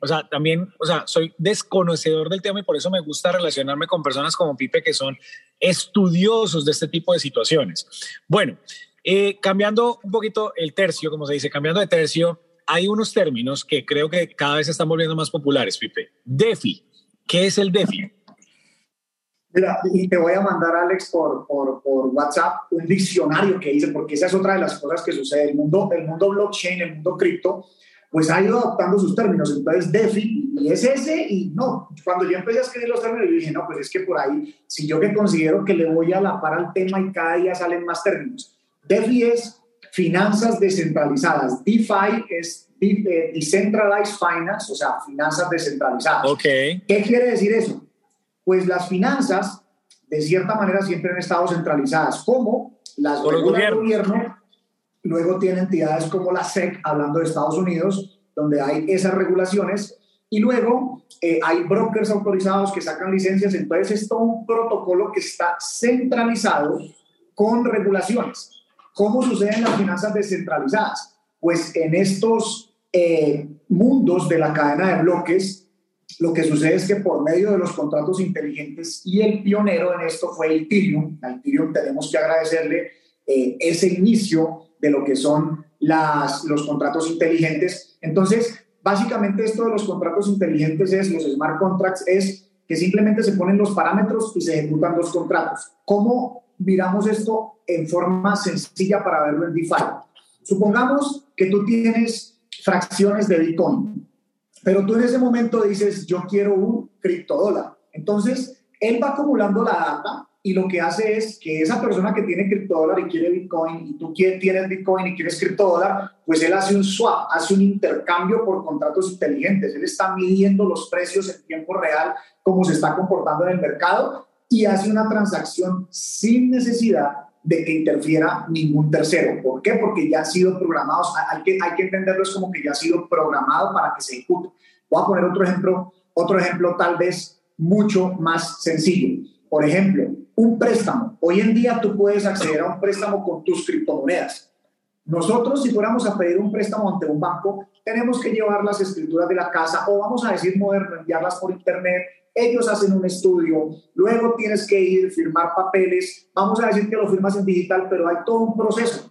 O sea, también, o sea, soy desconocedor del tema y por eso me gusta relacionarme con personas como Pipe que son estudiosos de este tipo de situaciones. Bueno, eh, cambiando un poquito el tercio, como se dice, cambiando de tercio, hay unos términos que creo que cada vez se están volviendo más populares, Pipe. DeFi, ¿Qué es el DeFi? Mira, y te voy a mandar, Alex, por, por, por, WhatsApp un diccionario que dice, porque esa es otra de las cosas que sucede. El mundo, el mundo blockchain, el mundo cripto, pues ha ido adoptando sus términos. Entonces, DeFi y es ese, y no. Cuando yo empecé a escribir los términos, yo dije, no, pues es que por ahí, si yo que considero que le voy a la par al tema y cada día salen más términos. DeFi es finanzas descentralizadas. DeFi es Decentralized Finance, o sea, finanzas descentralizadas. Okay. ¿Qué quiere decir eso? Pues las finanzas, de cierta manera, siempre han estado centralizadas. como Las del gobierno. gobierno. Luego tiene entidades como la SEC, hablando de Estados Unidos, donde hay esas regulaciones. Y luego eh, hay brokers autorizados que sacan licencias. Entonces es todo un protocolo que está centralizado con regulaciones. ¿Cómo suceden las finanzas descentralizadas? Pues en estos eh, mundos de la cadena de bloques, lo que sucede es que por medio de los contratos inteligentes y el pionero en esto fue Ethereum, a Ethereum tenemos que agradecerle eh, ese inicio de lo que son las, los contratos inteligentes. Entonces, básicamente esto de los contratos inteligentes es, los smart contracts, es que simplemente se ponen los parámetros y se ejecutan los contratos. ¿Cómo miramos esto en forma sencilla para verlo en DeFi? Supongamos que tú tienes fracciones de Bitcoin, pero tú en ese momento dices, yo quiero un criptodólar. Entonces, él va acumulando la data y lo que hace es que esa persona que tiene criptodólar y quiere Bitcoin y tú tienes Bitcoin y quieres criptodólar, pues él hace un swap, hace un intercambio por contratos inteligentes. Él está midiendo los precios en tiempo real, cómo se está comportando en el mercado y hace una transacción sin necesidad de que interfiera ningún tercero. ¿Por qué? Porque ya han sido programados, hay que, hay que entenderlo es como que ya ha sido programado para que se ejecute. Voy a poner otro ejemplo, otro ejemplo tal vez mucho más sencillo. Por ejemplo, un préstamo. Hoy en día tú puedes acceder a un préstamo con tus criptomonedas. Nosotros, si fuéramos a pedir un préstamo ante un banco, tenemos que llevar las escrituras de la casa o vamos a decir moderno, enviarlas por internet, ellos hacen un estudio, luego tienes que ir, firmar papeles, vamos a decir que lo firmas en digital, pero hay todo un proceso.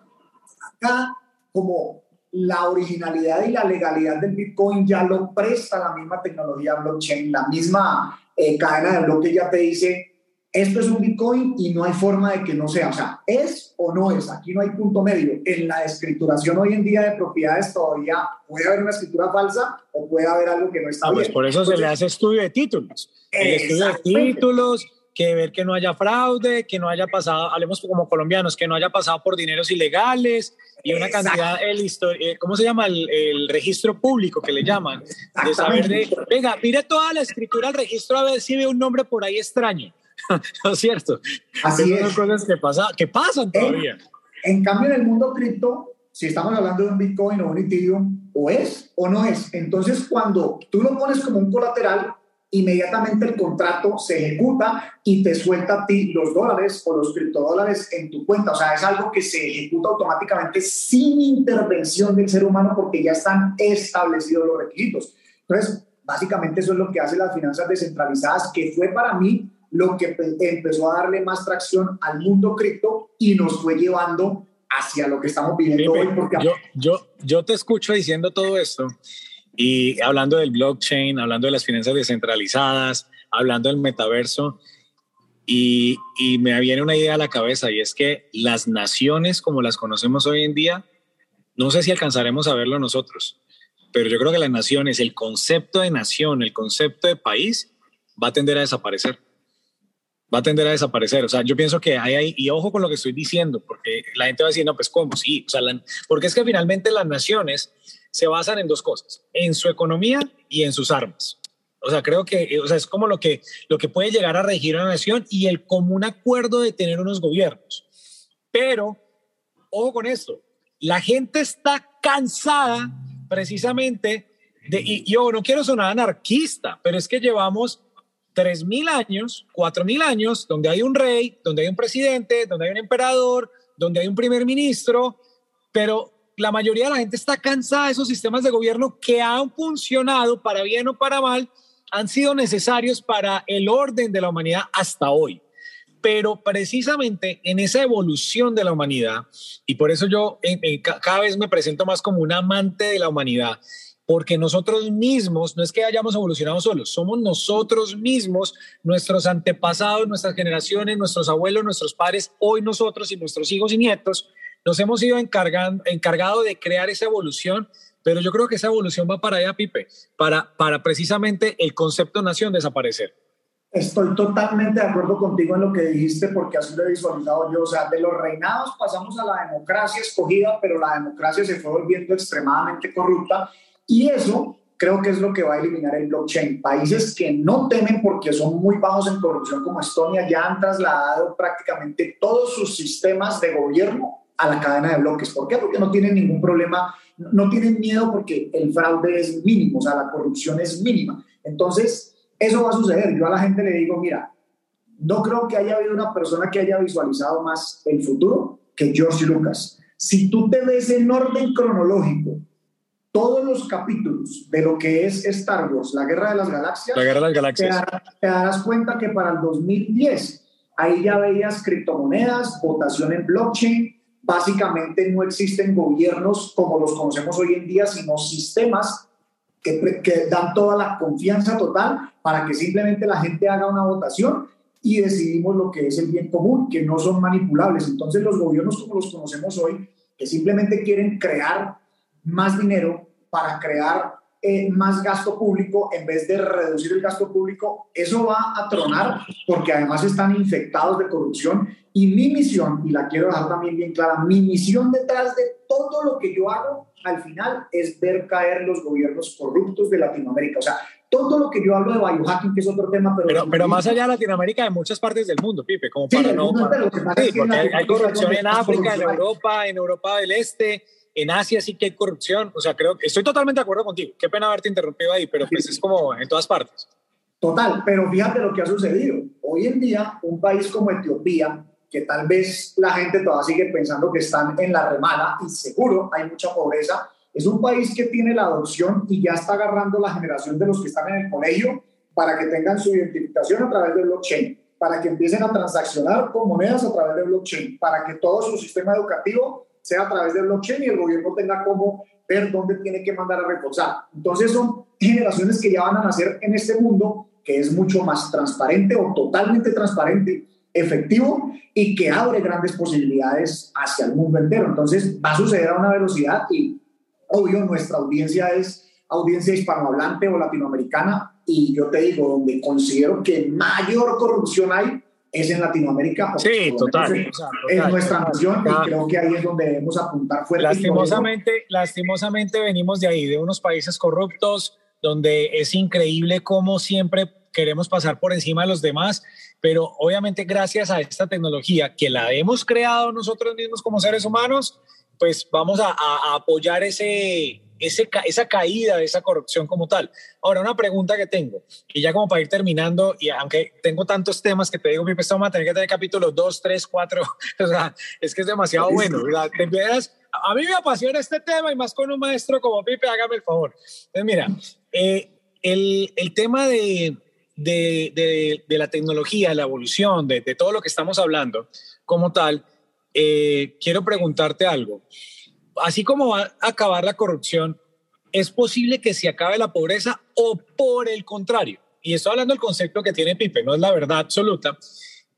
Acá, como la originalidad y la legalidad del Bitcoin ya lo presta la misma tecnología blockchain, la misma eh, cadena de bloque ya te dice, esto es un Bitcoin y no hay forma de que no sea. O sea, es o no es. Aquí no hay punto medio. En la escrituración hoy en día de propiedades todavía puede haber una escritura falsa o puede haber algo que no está ah, pues bien. por eso se le hace estudio de títulos. El estudio de títulos, que ver que no haya fraude, que no haya pasado, hablemos como colombianos, que no haya pasado por dineros ilegales y una cantidad, el eh, ¿cómo se llama? El, registro público que le llaman. De saber de, venga, mire toda la escritura al registro a ver si ve un nombre por ahí extraño [LAUGHS] ¿No es cierto? Así es. Son cosas que, pasa, que pasan todavía. En, cambio, en el mundo cripto, si estamos hablando de un Bitcoin o un Ethereum, o es o no es. Entonces, cuando tú lo pones como un colateral, inmediatamente el contrato se ejecuta y te suelta a ti los dólares o los criptodólares en tu cuenta. O sea, es algo que se ejecuta automáticamente sin intervención del ser humano porque ya están establecidos los requisitos. Entonces, básicamente eso es lo que hace las finanzas descentralizadas, que fue para mí lo que empezó a darle más tracción al mundo cripto y nos fue llevando hacia lo que estamos viviendo hoy. Porque... Yo, yo, yo te escucho diciendo todo esto y hablando del blockchain, hablando de las finanzas descentralizadas, hablando del metaverso y, y me viene una idea a la cabeza y es que las naciones como las conocemos hoy en día, no sé si alcanzaremos a verlo nosotros, pero yo creo que las naciones, el concepto de nación, el concepto de país, va a tender a desaparecer. Va a tender a desaparecer. O sea, yo pienso que hay ahí, y ojo con lo que estoy diciendo, porque la gente va a decir, no, pues cómo, sí. O sea, porque es que finalmente las naciones se basan en dos cosas, en su economía y en sus armas. O sea, creo que o sea, es como lo que, lo que puede llegar a regir una nación y el común acuerdo de tener unos gobiernos. Pero, ojo con esto, la gente está cansada precisamente de, y yo no quiero sonar anarquista, pero es que llevamos 3.000 años, 4.000 años, donde hay un rey, donde hay un presidente, donde hay un emperador, donde hay un primer ministro, pero la mayoría de la gente está cansada de esos sistemas de gobierno que han funcionado para bien o para mal, han sido necesarios para el orden de la humanidad hasta hoy. Pero precisamente en esa evolución de la humanidad, y por eso yo cada vez me presento más como un amante de la humanidad, porque nosotros mismos, no es que hayamos evolucionado solos, somos nosotros mismos, nuestros antepasados, nuestras generaciones, nuestros abuelos, nuestros padres, hoy nosotros y nuestros hijos y nietos, nos hemos ido encargando, encargado de crear esa evolución, pero yo creo que esa evolución va para allá, Pipe, para, para precisamente el concepto nación desaparecer. Estoy totalmente de acuerdo contigo en lo que dijiste, porque así lo he visualizado yo. O sea, de los reinados pasamos a la democracia escogida, pero la democracia se fue volviendo extremadamente corrupta. Y eso creo que es lo que va a eliminar el blockchain. Países que no temen porque son muy bajos en corrupción como Estonia ya han trasladado prácticamente todos sus sistemas de gobierno a la cadena de bloques. ¿Por qué? Porque no tienen ningún problema, no tienen miedo porque el fraude es mínimo, o sea, la corrupción es mínima. Entonces, eso va a suceder. Yo a la gente le digo, mira, no creo que haya habido una persona que haya visualizado más el futuro que George Lucas. Si tú te ves en orden cronológico todos los capítulos de lo que es Star Wars, la Guerra de las Galaxias, la Guerra de las Galaxias. te darás cuenta que para el 2010 ahí ya veías criptomonedas, votación en blockchain, básicamente no existen gobiernos como los conocemos hoy en día, sino sistemas que, que, dan toda la confianza total para que simplemente la gente haga una votación y decidimos lo que es el bien común, que no son manipulables. Entonces los gobiernos como los conocemos hoy, que simplemente quieren crear más dinero para crear eh, más gasto público en vez de reducir el gasto público, eso va a tronar porque además están infectados de corrupción y mi misión, y la quiero dejar también bien clara, mi misión detrás de todo lo que yo hago al final es ver caer los gobiernos corruptos de Latinoamérica. O sea, todo lo que yo hablo de biohacking, que es otro tema, pero... Pero, más allá de Latinoamérica, de muchas partes del mundo, Pipe, como para no... sí, porque hay, corrupción en África, en Europa, en Europa del Este, en Asia sí que hay corrupción, o sea, creo que estoy totalmente de acuerdo contigo. Qué pena haberte interrumpido ahí, pero pues es como en todas partes. Total, pero fíjate lo que ha sucedido. Hoy en día, un país como Etiopía, que tal vez la gente todavía sigue pensando que están en la remala y seguro hay mucha pobreza, es un país que tiene la adopción y ya está agarrando la generación de los que están en el colegio para que tengan su identificación a través de blockchain, para que empiecen a transaccionar con monedas a través de blockchain, para que todo su sistema educativo sea a través del blockchain y el gobierno tenga cómo ver dónde tiene que mandar a reforzar. Entonces son generaciones que ya van a nacer en este mundo que es mucho más transparente o totalmente transparente, efectivo y que abre grandes posibilidades hacia el mundo entero. Entonces va a suceder a una velocidad y obvio nuestra audiencia es audiencia hispanohablante o latinoamericana y yo te digo, donde considero que mayor corrupción hay es en Latinoamérica. Sí, total, Es nuestra nación y creo que ahí es donde debemos apuntar fuerte. Lastimosamente, lastimosamente venimos de ahí, de unos países corruptos, donde es increíble cómo siempre queremos pasar por encima de los demás, pero obviamente gracias a esta tecnología que la hemos creado nosotros mismos como seres humanos, pues vamos a, a apoyar ese, ese, esa caída de esa corrupción como tal. Ahora, una pregunta que tengo, y ya como para ir terminando, y aunque tengo tantos temas que te digo, Pipe, vamos a tener que tener capítulos 2, 3, 4, o sea, es que es demasiado bueno, ¿verdad? Te empiezas, a mí me apasiona este tema y más con un maestro como Pipe, hágame el favor. Entonces, mira, eh, el, el, tema de, de, de, de, la tecnología, la evolución, de, todo lo que estamos hablando como tal, eh, quiero preguntarte algo así como va a acabar la corrupción, ¿es posible que se acabe la pobreza o por el contrario? y estoy hablando del concepto que tiene Pipe, no es la verdad absoluta,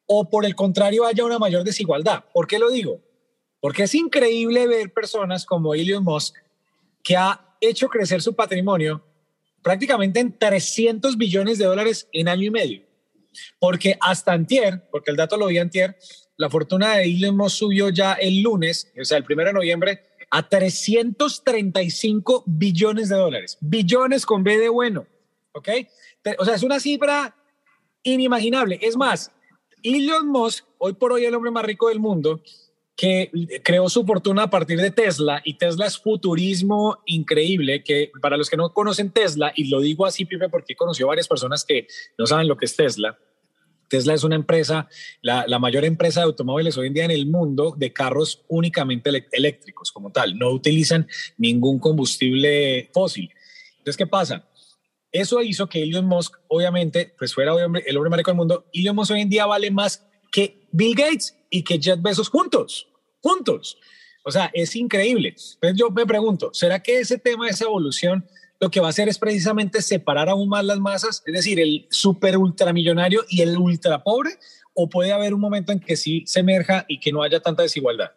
o por el contrario haya una mayor desigualdad. ¿Por qué lo digo? Porque es increíble ver personas como Elon Musk, que ha hecho crecer su patrimonio prácticamente en 300 billones de dólares en año y medio. Porque hasta antier, porque el dato lo vi antier, la fortuna de Elon Musk subió ya el lunes, o sea, el primero de noviembre, a 335 billones de dólares. Billones con B de bueno, ¿ok? O sea, es una cifra inimaginable. Es más, Elon Musk, hoy por hoy el hombre más rico del mundo, que creó su fortuna a partir de Tesla y Tesla es futurismo increíble que para los que no conocen Tesla y lo digo así porque he conocido varias personas que no saben lo que es Tesla Tesla es una empresa, la, la, mayor empresa de automóviles hoy en día en el mundo de carros únicamente eléctricos como tal, no utilizan ningún combustible fósil. Entonces, ¿qué pasa? Eso hizo que Elon Musk, obviamente, pues fuera el hombre, el hombre más rico del mundo. Elon Musk hoy en día vale más que Bill Gates y que Jeff Bezos juntos, juntos. O sea, es increíble. Entonces yo me pregunto, ¿será que ese tema, esa evolución, lo que va a hacer es precisamente separar aún más las masas? Es decir, el super ultramillonario y el ultra pobre, o puede haber un momento en que sí se emerja y que no haya tanta desigualdad?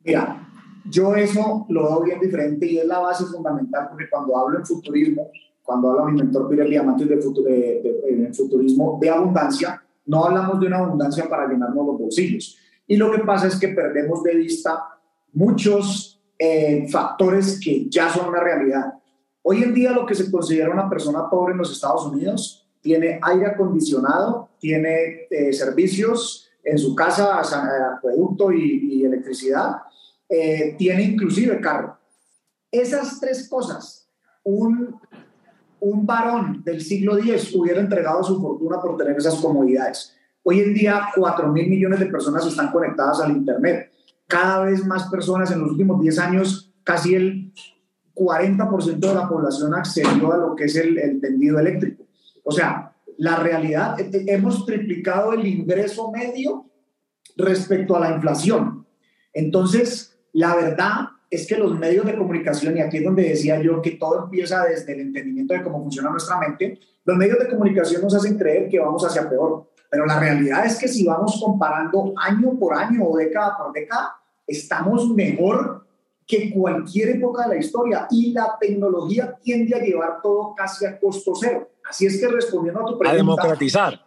Mira, yo eso lo veo bien diferente y es la base fundamental porque cuando hablo en futurismo, cuando habla mi mentor Peter Diamantes de, de, futurismo de abundancia, no hablamos de una abundancia para llenarnos los bolsillos. Y lo que pasa es que perdemos de vista muchos eh, factores que ya son una realidad. Hoy en día lo que se considera una persona pobre en los Estados Unidos tiene aire acondicionado, tiene eh, servicios en su casa, acueducto y, electricidad, eh, tiene inclusive carro. Esas tres cosas, un un varón del siglo X hubiera entregado su fortuna por tener esas comodidades. Hoy en día, 4 mil millones de personas están conectadas al Internet. Cada vez más personas en los últimos 10 años, casi el 40% de la población accedió a lo que es el, el tendido eléctrico. O sea, la realidad, eh, eh, hemos triplicado el ingreso medio respecto a la inflación. Entonces, la verdad es que los medios de comunicación, y aquí es donde decía yo que todo empieza desde el entendimiento de cómo funciona nuestra mente, los medios de comunicación nos hacen creer que vamos hacia peor, pero la realidad es que si vamos comparando año por año o década por década, estamos mejor que cualquier época de la historia y la tecnología tiende a llevar todo casi a costo cero. Así es que respondiendo a tu pregunta... A democratizar.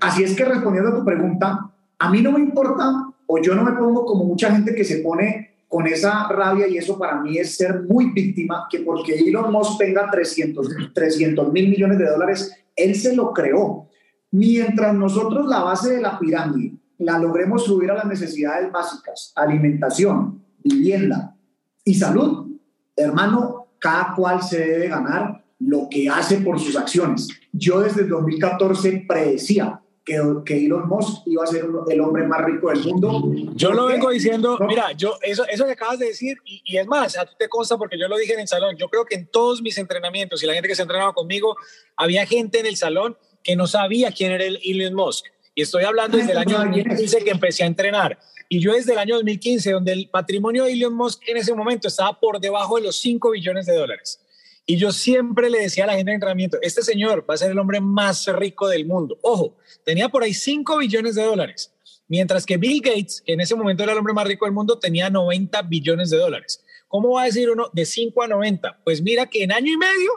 Así es que respondiendo a tu pregunta, a mí no me importa o yo no me pongo como mucha gente que se pone con esa rabia y eso para mí es ser muy víctima, que porque Elon Musk tenga 300 mil millones de dólares, él se lo creó. Mientras nosotros la base de la pirámide la logremos subir a las necesidades básicas, alimentación, vivienda y salud, hermano, cada cual se debe ganar lo que hace por sus acciones. Yo desde 2014 predecía que, Elon Musk iba a ser el hombre más rico del mundo. Yo lo vengo diciendo, mira, yo eso, eso que acabas de decir, y, es más, a ti te consta porque yo lo dije en el salón, yo creo que en todos mis entrenamientos y la gente que se entrenaba conmigo, había gente en el salón que no sabía quién era el Elon Musk. Y estoy hablando desde el año 2015 que empecé a entrenar. Y yo desde el año 2015, donde el patrimonio de Elon Musk en ese momento estaba por debajo de los 5 billones de dólares. Y yo siempre le decía a la gente de entrenamiento, este señor va a ser el hombre más rico del mundo. Ojo, tenía por ahí 5 billones de dólares, mientras que Bill Gates, que en ese momento era el hombre más rico del mundo, tenía 90 billones de dólares. ¿Cómo va a decir uno de 5 a 90? Pues mira que en año y medio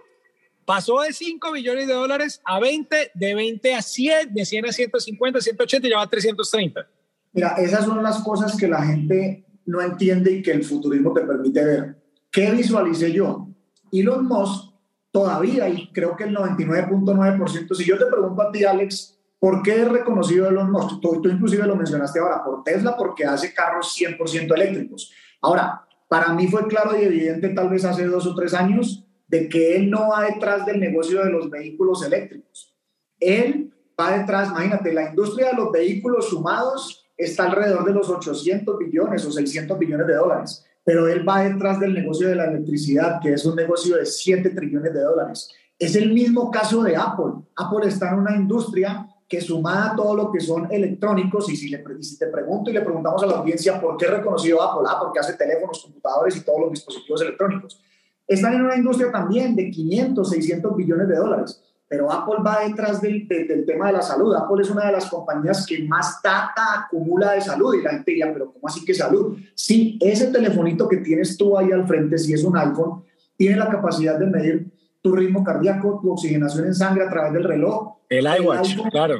pasó de 5 billones de dólares a 20, de 20 a 100, de 100 a 150, 180 y ya va a 330. Mira, esas son las cosas que la gente no entiende y que el futurismo te permite ver. ¿Qué visualicé yo? Elon Musk todavía, y creo que el 99.9%, si yo te pregunto a ti, Alex, ¿por qué es reconocido Elon Musk? Tú, tú inclusive lo mencionaste ahora, por Tesla, porque hace carros 100% eléctricos. Ahora, para mí fue claro y evidente tal vez hace dos o tres años de que él no va detrás del negocio de los vehículos eléctricos. Él va detrás, imagínate, la industria de los vehículos sumados está alrededor de los 800 billones o 600 billones de dólares pero él va detrás del negocio de la electricidad, que es un negocio de 7 trillones de dólares. Es el mismo caso de Apple. Apple está en una industria que sumada a todo lo que son electrónicos, y si, le, si te pregunto y le preguntamos a la audiencia por qué reconocido Apple, ah, porque hace teléfonos, computadores y todos los dispositivos electrónicos, están en una industria también de 500, 600 billones de dólares. Pero Apple va detrás del, del, tema de la salud. Apple es una de las compañías que más data acumula de salud y la gente diría, pero ¿cómo así que salud? Sí, ese telefonito que tienes tú ahí al frente, si es un iPhone, tiene la capacidad de medir tu ritmo cardíaco, tu oxigenación en sangre a través del reloj. El iWatch, claro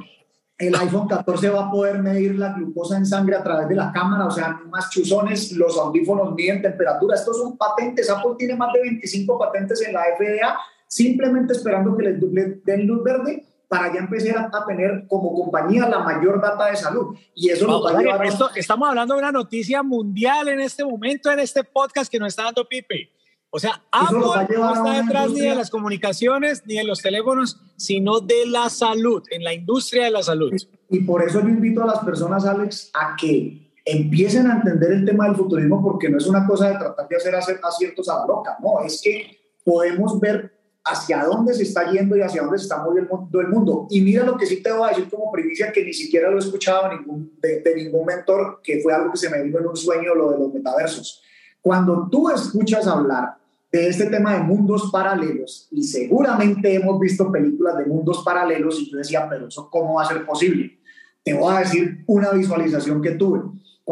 el iPhone 14 va a poder medir la glucosa en sangre a través de la cámara, o sea, más chuzones, los audífonos miden temperatura. Estos son patentes. Apple tiene más de 25 patentes en la FDA, simplemente esperando que les, den luz verde para ya empezar a, tener como compañía la mayor data de salud. Y eso nos va a llevar... Esto, estamos hablando de una noticia mundial en este momento, en este podcast que nos está dando Pipe. O sea, Apple no está detrás ni de las comunicaciones ni de los teléfonos, sino de la salud, en la industria de la salud. Y por eso yo invito a las personas, Alex, a que empiecen a entender el tema del futurismo, porque no es una cosa de tratar de hacer, hacer aciertos a la loca, no, es que podemos ver hacia dónde se está yendo y hacia dónde se está moviendo el mundo. Y mira lo que sí te voy a decir como primicia, que ni siquiera lo he escuchado de ningún mentor, que fue algo que se me vino en un sueño, lo de los metaversos. Cuando tú escuchas hablar de este tema de mundos paralelos y seguramente hemos visto películas de mundos paralelos y yo decía, pero eso cómo va a ser posible. Te voy a decir una visualización que tuve.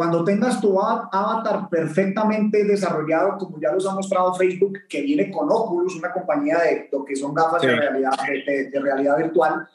Cuando tengas tu avatar perfectamente desarrollado, como ya los ha mostrado Facebook, que viene con Oculus, una compañía de lo que son gafas de, realidad, de, realidad virtual,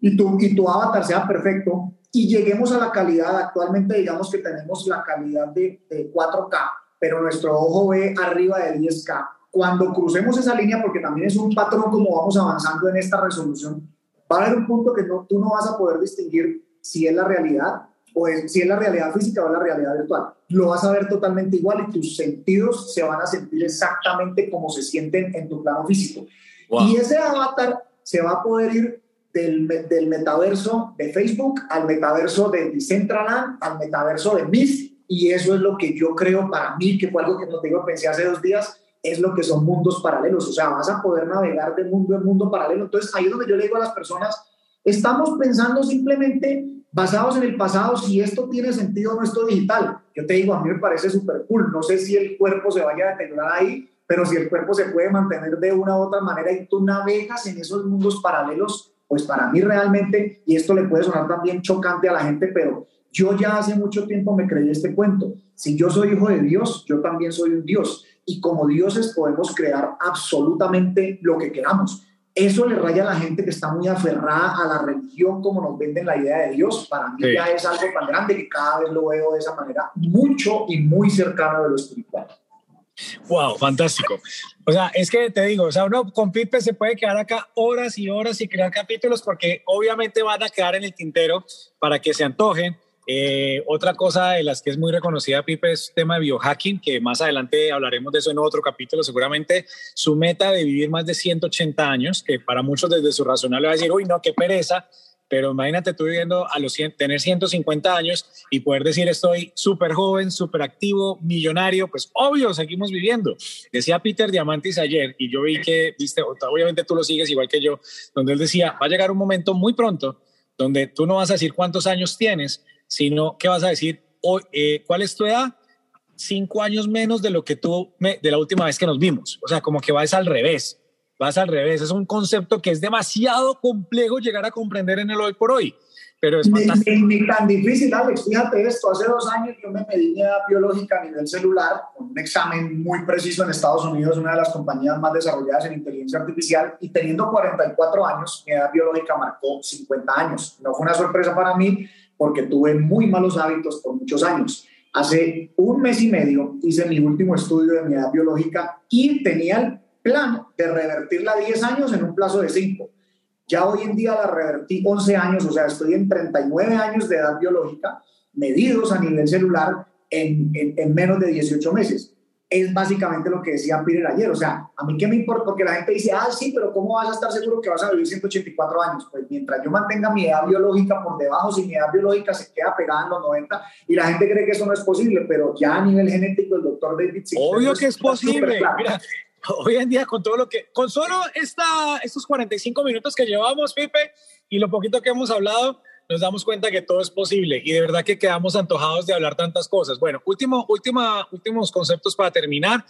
y tu, y tu avatar sea perfecto, y lleguemos a la calidad, actualmente digamos que tenemos la calidad de, de 4K, pero nuestro ojo ve arriba de 10K. Cuando crucemos esa línea, porque también es un patrón como vamos avanzando en esta resolución, va a haber un punto que no, tú no vas a poder distinguir si es la realidad o si es la realidad física o la realidad virtual. Lo vas a ver totalmente igual y tus sentidos se van a sentir exactamente como se sienten en tu plano físico. Y ese avatar se va a poder ir del, del, metaverso de Facebook al metaverso de Decentraland al metaverso de Mist y eso es lo que yo creo para mí, que fue algo que no tengo pensé hace dos días, es lo que son mundos paralelos. O sea, vas a poder navegar de mundo en mundo paralelo. Entonces, ahí es donde yo le digo a las personas, estamos pensando simplemente basados en el pasado, si esto tiene sentido o no esto digital. Yo te digo, a mí me parece súper cool. No sé si el cuerpo se vaya a deteriorar ahí, pero si el cuerpo se puede mantener de una u otra manera y tú navegas en esos mundos paralelos, pues para mí realmente, y esto le puede sonar también chocante a la gente, pero yo ya hace mucho tiempo me creí este cuento. Si yo soy hijo de Dios, yo también soy un Dios. Y como dioses podemos crear absolutamente lo que queramos. Eso le raya a la gente que está muy aferrada a la religión como nos venden la idea de Dios. Para mí ya es algo tan grande que cada vez lo veo de esa manera, mucho y muy cercano de lo espiritual. Wow, fantástico. O sea, es que te digo, o sea, uno con Pipe se puede quedar acá horas y horas y crear capítulos porque obviamente van a quedar en el tintero para que se antojen eh, otra cosa de las que es muy reconocida Pipe es el tema de biohacking, que más adelante hablaremos de eso en otro capítulo. Seguramente su meta de vivir más de 180 años, que para muchos desde su razonable va a decir, uy, no, qué pereza, pero imagínate tú viviendo a los tener 150 años y poder decir estoy súper joven, súper activo, millonario, pues obvio, seguimos viviendo. Decía Peter Diamantis ayer, y yo vi que, viste, obviamente tú lo sigues igual que yo, donde él decía, va a llegar un momento muy pronto donde tú no vas a decir cuántos años tienes, sino que vas a decir, eh, ¿cuál es tu edad? Cinco años menos de lo que tú, de la última vez que nos vimos. O sea, como que vas al revés, vas al revés. Es un concepto que es demasiado complejo llegar a comprender en el hoy por hoy, pero es fantástico. Ni, tan difícil, Alex. Fíjate esto, hace dos años yo me medí mi edad biológica a nivel celular con un examen muy preciso en Estados Unidos, una de las compañías más desarrolladas en inteligencia artificial, y teniendo 44 años, mi edad biológica marcó 50 años. No fue una sorpresa para mí, porque tuve muy malos hábitos por muchos años. Hace un mes y medio hice mi último estudio de mi edad biológica y tenía el plan de revertirla 10 años en un plazo de 5. Ya hoy en día la revertí 11 años, o sea, estoy en 39 años de edad biológica, medidos a nivel celular en, en, en menos de 18 meses es básicamente lo que decía Peter ayer. O sea, a mí qué me importa, porque la gente dice, ah, sí, pero ¿cómo vas a estar seguro que vas a vivir 184 años? Pues mientras yo mantenga mi edad biológica por debajo, si mi edad biológica se queda pegada en los 90, y la gente cree que eso no es posible, pero ya a nivel genético, el doctor David Obvio que es posible. Mira, hoy en día, con todo lo que, con solo esta, estos 45 minutos que llevamos, Pipe, y lo poquito que hemos hablado, nos damos cuenta que todo es posible y de verdad que quedamos antojados de hablar tantas cosas. Bueno, último, última, últimos conceptos para terminar.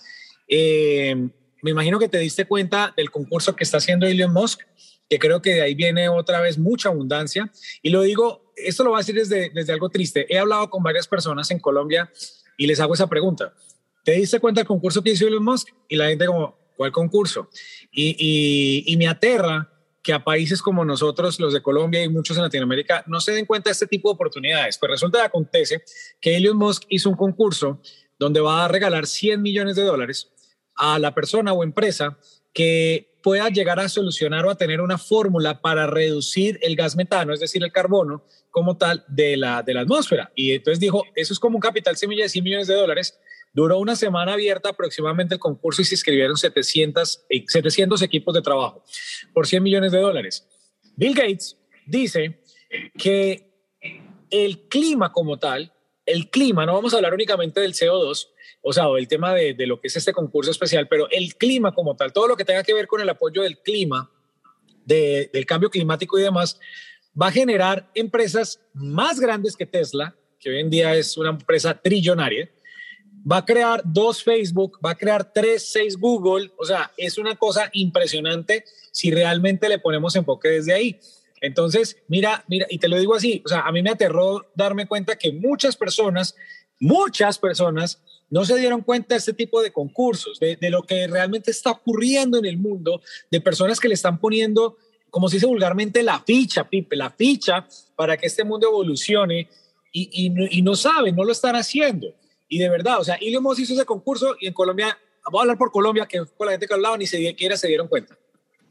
Eh, me imagino que te diste cuenta del concurso que está haciendo Elon Musk, que creo que de ahí viene otra vez mucha abundancia. Y lo digo, esto lo voy a decir desde, desde algo triste. He hablado con varias personas en Colombia y les hago esa pregunta. ¿Te diste cuenta del concurso que hizo Elon Musk? Y la gente como, ¿cuál concurso? Y, y, y me aterra que a países como nosotros, los de Colombia y muchos en Latinoamérica, no se den cuenta de este tipo de oportunidades. Pues resulta que acontece que Elon Musk hizo un concurso donde va a regalar 100 millones de dólares a la persona o empresa que pueda llegar a solucionar o a tener una fórmula para reducir el gas metano, es decir, el carbono como tal de la, de la atmósfera. Y entonces dijo, eso es como un capital semilla de 100 millones de dólares. Duró una semana abierta aproximadamente el concurso y se inscribieron 700, 700 equipos de trabajo por 100 millones de dólares. Bill Gates dice que el clima como tal, el clima, no vamos a hablar únicamente del CO2, o sea, el tema de, lo que es este concurso especial, pero el clima como tal, todo lo que tenga que ver con el apoyo del clima, de, del cambio climático y demás, va a generar empresas más grandes que Tesla, que hoy en día es una empresa trillonaria, va a crear dos Facebook, va a crear tres, seis Google, o sea, es una cosa impresionante si realmente le ponemos enfoque desde ahí. Entonces, mira, mira, y te lo digo así, o sea, a mí me aterró darme cuenta que muchas personas, muchas personas no se dieron cuenta de este tipo de concursos, de, lo que realmente está ocurriendo en el mundo, de personas que le están poniendo, como se dice vulgarmente, la ficha, Pipe, la ficha para que este mundo evolucione y, y no saben, no lo están haciendo. Y de verdad, o sea, Elon Musk hizo ese concurso y en Colombia, voy a hablar por Colombia, que con la gente que hablaba ni siquiera se dieron cuenta.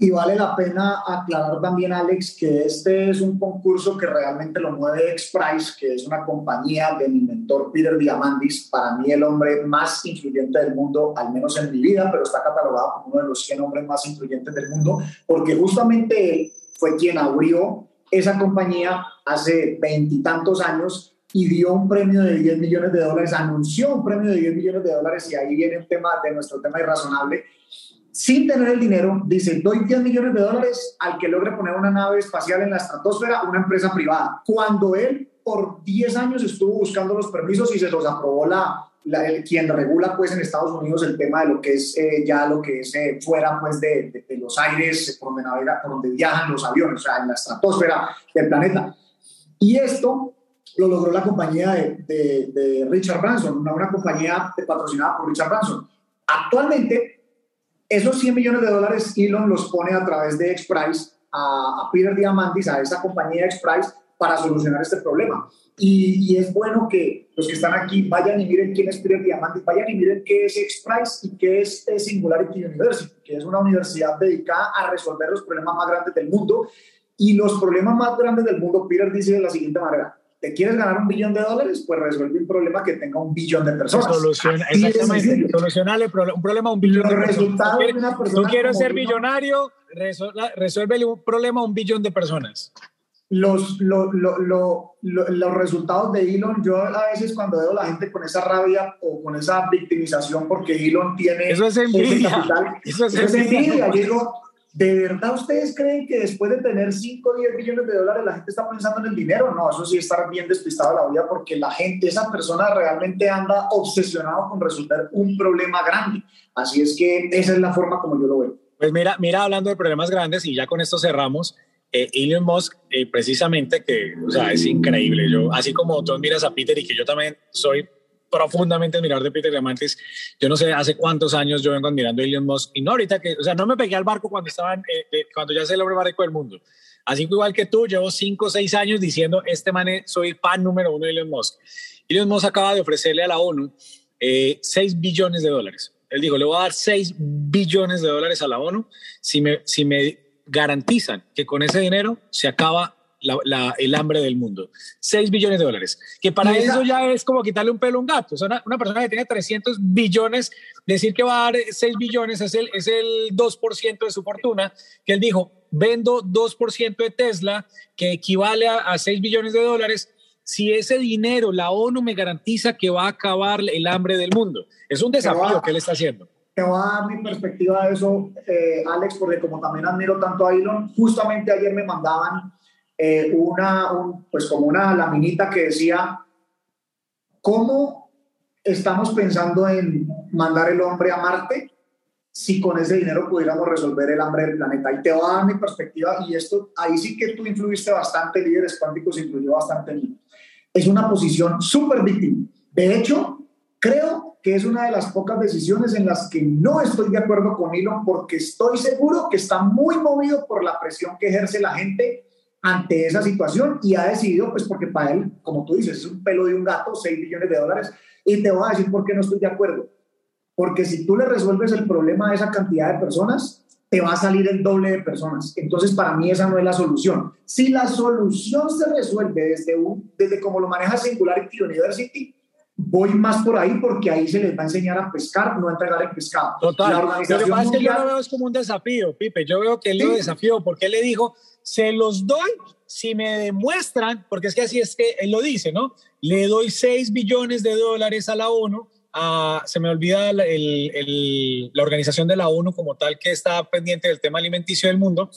Y vale la pena aclarar también, Alex, que este es un concurso que realmente lo mueve XPRIZE, que es una compañía de mi mentor Peter Diamandis, para mí el hombre más influyente del mundo, al menos en mi vida, pero está catalogado como uno de los 100 hombres más influyentes del mundo, porque justamente él fue quien abrió esa compañía hace veintitantos años y dio un premio de 10 millones de dólares, anunció un premio de 10 millones de dólares y ahí viene el tema de nuestro tema irrazonable sin tener el dinero, dice, doy 10 millones de dólares al que logre poner una nave espacial en la estratosfera, una empresa privada. Cuando él por 10 años estuvo buscando los permisos y se los aprobó la, la el, quien regula pues en Estados Unidos el tema de lo que es eh, ya lo que es eh, fuera pues de, de, de, los aires por donde, navega, por donde viajan los aviones, o sea, en la estratosfera del planeta. Y esto lo logró la compañía de, Richard Branson, una, una compañía patrocinada por Richard Branson. Actualmente esos 100 millones de dólares Elon los pone a través de XPRIZE a, a Peter Diamandis, a esa compañía XPRIZE, para solucionar este problema. Y, y, es bueno que los que están aquí vayan y miren quién es Peter Diamandis, vayan y miren qué es XPRIZE y qué es Singularity University, que es una universidad dedicada a resolver los problemas más grandes del mundo. Y los problemas más grandes del mundo, Peter dice de la siguiente manera, ¿Te quieres ganar un billón de dólares? Pues resuelve un problema que tenga un billón de personas. Soluciona, exactamente. Solucionarle un problema a un billón Los de personas. De una persona Tú quieres ser millonario, resuelve un problema a un billón de personas. Los, lo, lo, lo, los resultados de Elon, yo a veces cuando veo a la gente con esa rabia o con esa victimización porque Elon tiene eso es envidia. Capital, eso es, eso es envidia. envidia. Digo, ¿De verdad ustedes creen que después de tener 5 o 10 billones de dólares la gente está pensando en el dinero? No, eso sí está bien despistado la vida porque la gente, esa persona realmente anda obsesionado con resolver un problema grande. Así es que esa es la forma como yo lo veo. Pues mira, mira hablando de problemas grandes y ya con esto cerramos, eh, Elon Musk eh, precisamente que, o sea, es increíble. Yo, así como tú miras a Peter y que yo también soy profundamente admirador de Peter Diamandis. Yo no sé hace cuántos años yo vengo admirando a Elon Musk y no ahorita que, o sea, no me pegué al barco cuando estaban, eh, eh, cuando ya es el hombre más rico del mundo. Así que igual que tú, llevo cinco o seis años diciendo, este man soy fan número uno de Elon Musk. Elon Musk acaba de ofrecerle a la ONU eh, 6 billones de dólares. Él dijo, le voy a dar 6 billones de dólares a la ONU si me, si me garantizan que con ese dinero se acaba la, la, el hambre del mundo. 6 billones de dólares. Que para esa, eso ya es como quitarle un pelo a un gato. O sea, una, una, persona que tiene 300 billones, decir que va a dar 6 billones es el, es el 2% de su fortuna, que él dijo, vendo 2% de Tesla, que equivale a, a 6 billones de dólares. Si ese dinero la ONU me garantiza que va a acabar el hambre del mundo. Es un desafío que él está haciendo te voy a dar mi perspectiva de eso, eh, Alex, porque como también admiro tanto a Elon, justamente ayer me mandaban eh, una, un, pues como una laminita que decía, ¿cómo estamos pensando en mandar el hombre a Marte si con ese dinero pudiéramos resolver el hambre del planeta. Y te voy a dar mi perspectiva, y esto, ahí sí que tú influiste bastante, líderes cuánticos influyó bastante en mí. Es una posición súper víctima. De hecho, creo que es una de las pocas decisiones en las que no estoy de acuerdo con Elon, porque estoy seguro que está muy movido por la presión que ejerce la gente ante esa situación y ha decidido, pues porque para él, como tú dices, es un pelo de un gato, 6 billones de dólares, y te voy a decir por qué no estoy de acuerdo porque si tú le resuelves el problema a esa cantidad de personas, te va a salir el doble de personas. Entonces, para mí esa no es la solución. Si la solución se resuelve desde, un, desde como lo maneja Singularity University, voy más por ahí porque ahí se les va a enseñar a pescar, no a entregar el pescado. Total. La organización lo que pasa es que yo lo veo es como un desafío, Pipe. Yo veo que él lo desafió porque él le dijo, se los doy si me demuestran, porque es que así es que él lo dice, ¿no? Le doy 6 billones de dólares a la ONU se me olvida la organización de la ONU como tal que está pendiente del tema alimenticio del mundo,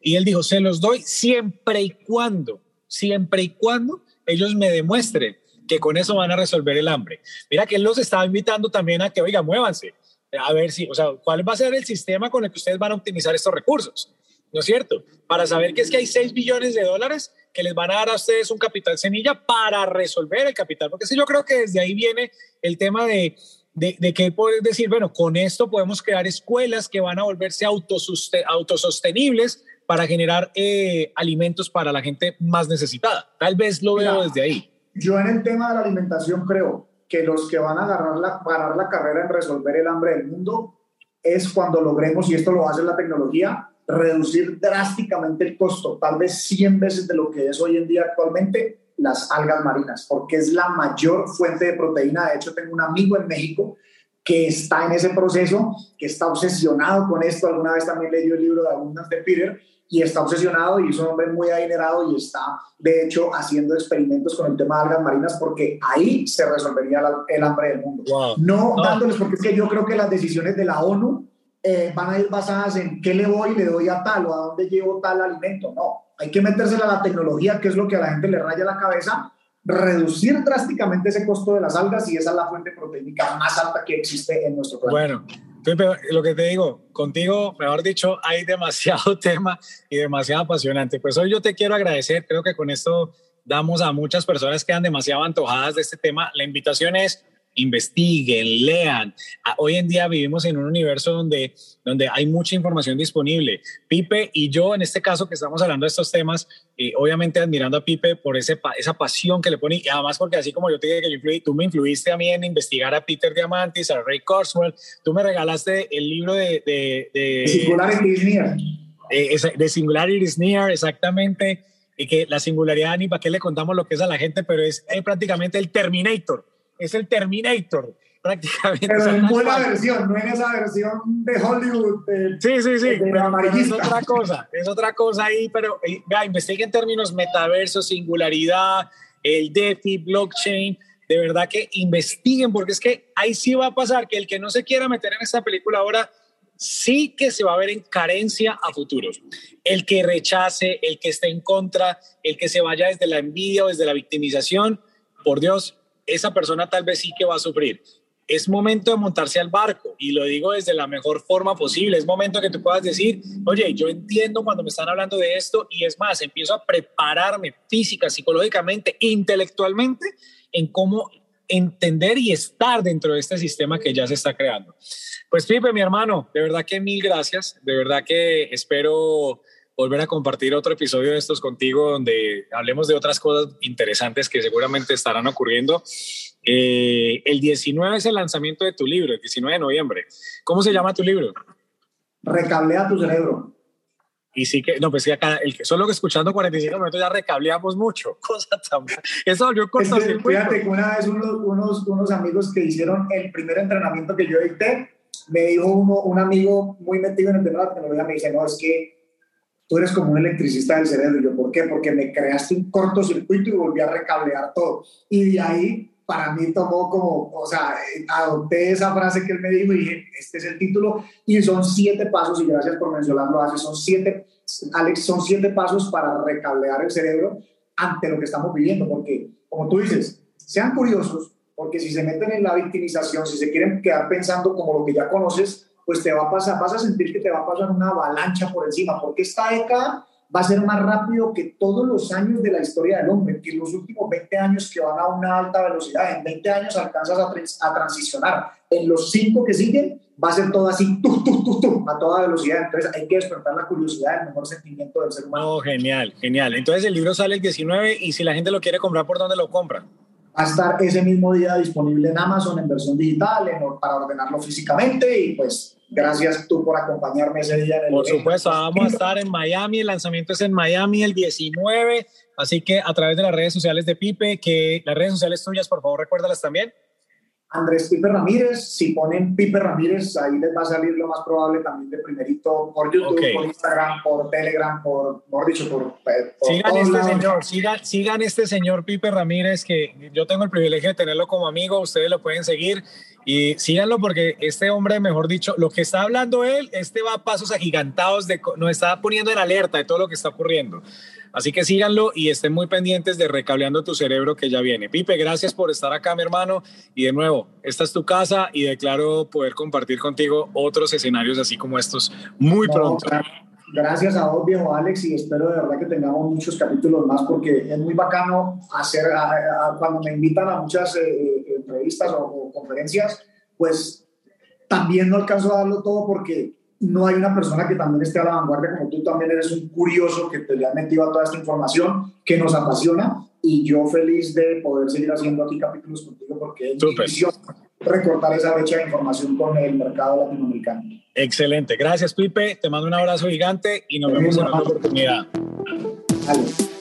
y él dijo, se los doy siempre y cuando, siempre y cuando ellos me demuestren que con eso van a resolver el hambre. Mira que él los estaba invitando también a que, oiga, muévanse, a ver si, o sea, cuál va a ser el sistema con el que ustedes van a optimizar estos recursos. ¿no es cierto? Para saber que es que hay 6 billones de dólares que les van a dar a ustedes un capital semilla para resolver el capital, porque sí, yo creo que desde ahí viene el tema de, de, de que poder decir, bueno, con esto podemos crear escuelas que van a volverse autosostenibles para generar eh, alimentos para la gente más necesitada. Tal vez lo veo desde ahí. Yo en el tema de la alimentación creo que los que van a agarrar la, ganar la carrera en resolver el hambre del mundo es cuando logremos, y esto lo hace la tecnología, reducir drásticamente el costo, tal vez 100 veces de lo que es hoy en día actualmente, las algas marinas, porque es la mayor fuente de proteína. De hecho, tengo un amigo en México que está en ese proceso, que está obsesionado con esto. Alguna vez también leyó el libro de Abundance de Peter y está obsesionado y es un hombre muy adinerado y está, de hecho, haciendo experimentos con el tema de algas marinas porque ahí se resolvería el hambre del mundo. No, dándoles, porque es que yo creo que las decisiones de la ONU eh, van a ir basadas en qué le voy, le doy a tal o a dónde llevo tal alimento. No, hay que metérsela a la tecnología, que es lo que a la gente le raya la cabeza, reducir drásticamente ese costo de las algas y esa es la fuente proteínica más alta que existe en nuestro planeta. Bueno, lo que te digo, contigo, mejor dicho, hay demasiado [LAUGHS] tema y demasiado apasionante. Pues hoy yo te quiero agradecer, creo que con esto damos a muchas personas que quedan demasiado antojadas de este tema. La invitación es investiguen, lean. Ah, hoy en día vivimos en un universo donde, donde hay mucha información disponible. Pipe y yo, en este caso que estamos hablando de estos temas, eh, obviamente admirando a Pipe por ese, esa pasión que le pone, y además porque así como yo te dije que yo tú me influiste a mí en investigar a Peter Diamantis, a Ray Kurzweil, tú me regalaste el libro de... de, de Singularity is Near. Eh, de Singularity is Near, exactamente y que la singularidad, ni para qué le contamos lo que es a la gente, pero es prácticamente el Terminator es el Terminator, [LAUGHS] prácticamente. Pero en buena versión, no en esa versión de Hollywood. sí, sí, sí, pero, es otra cosa, es otra cosa ahí, pero vea, investigue en términos metaverso, singularidad, el DeFi, blockchain, de verdad que investiguen, porque es que ahí sí va a pasar que el que no se quiera meter en esta película ahora, sí que se va a ver en carencia a futuros. El que rechace, el que esté en contra, el que se vaya desde la envidia o desde la victimización, por Dios, esa persona tal vez sí que va a sufrir. Es momento de montarse al barco y lo digo desde la mejor forma posible. Es momento que tú puedas decir, oye, yo entiendo cuando me están hablando de esto y es más, empiezo a prepararme física, psicológicamente, intelectualmente en cómo entender y estar dentro de este sistema que ya se está creando. Pues Pipe, mi hermano, de verdad que mil gracias, de verdad que espero volver a compartir otro episodio de estos contigo donde hablemos de otras cosas interesantes que seguramente estarán ocurriendo. Eh, el 19 es el lanzamiento de tu libro, el 19 de noviembre. ¿Cómo se llama tu libro? Recablea tu cerebro. Y sí que, no, pues sí, acá, el que, solo que escuchando 45 minutos ya recableamos mucho. [LAUGHS] Cosa tan. Eso volvió cortocircuito. Fíjate que una vez unos, unos, unos, amigos que hicieron el primer entrenamiento que yo dicté, me dijo uno, un amigo muy metido en el tema de la tecnología, me dice, no, es que tú eres como un electricista del cerebro. Y yo, ¿por qué? Porque me creaste un cortocircuito y volví a recablear todo. Y de ahí, para mí tomó como, o sea, adopté esa frase que él me dijo y dije, este es el título. Y son siete pasos, y gracias por mencionarlo, hace, son siete, Alex, son siete pasos para recablear el cerebro ante lo que estamos viviendo. Porque, como tú dices, sean curiosos, porque si se meten en la victimización, si se quieren quedar pensando como lo que ya conoces, pues te va a pasar, vas a sentir que te va a pasar una avalancha por encima, porque esta década va a ser más rápido que todos los años de la historia del hombre, que los últimos 20 años que van a una alta velocidad, en 20 años alcanzas a, a transicionar, en los 5 que siguen va a ser todo así, tu, tu, tu, tu, a toda velocidad, entonces hay que despertar la curiosidad, el mejor sentimiento del ser humano. Oh, genial, genial. Entonces el libro sale el 19 y si la gente lo quiere comprar, ¿por dónde lo compra? A estar ese mismo día disponible en Amazon en versión digital para ordenarlo físicamente y pues gracias tú por acompañarme ese día. En el por supuesto, vamos a estar en Miami, el lanzamiento es en Miami el 19, así que a través de las redes sociales de Pipe, que las redes sociales tuyas, por favor, recuérdalas también. Andrés Pipe Ramírez, si ponen Pipe Ramírez, ahí les va a salir lo más probable también de primerito por YouTube, por Instagram, por Telegram, por, por dicho, por, sigan este señor, sigan, sigan este señor Pipe Ramírez, que yo tengo el privilegio de tenerlo como amigo, ustedes lo pueden seguir y síganlo porque este hombre, mejor dicho, lo que está hablando él, este va a pasos agigantados, de, nos está poniendo en alerta de todo lo que está ocurriendo. Así que síganlo y estén muy pendientes de Recableando tu Cerebro que ya viene. Pipe, gracias por estar acá, mi hermano. Y de nuevo, esta es tu casa y declaro poder compartir contigo otros escenarios así como estos muy pronto. Gracias a vos, viejo Alex, y espero de verdad que tengamos muchos capítulos más porque es muy bacano hacer, cuando me invitan a muchas eh, eh, entrevistas o, o conferencias, pues también no alcanzo a darlo todo porque no hay una persona que también esté a la vanguardia como tú. También eres un curioso que te le ha metido a toda esta información que nos apasiona y yo feliz de poder seguir haciendo aquí capítulos contigo porque es mi misión recortar esa brecha de información con el mercado latinoamericano. Excelente, gracias Pipe, te mando un abrazo gigante y nos vemos en otra oportunidad. Dale.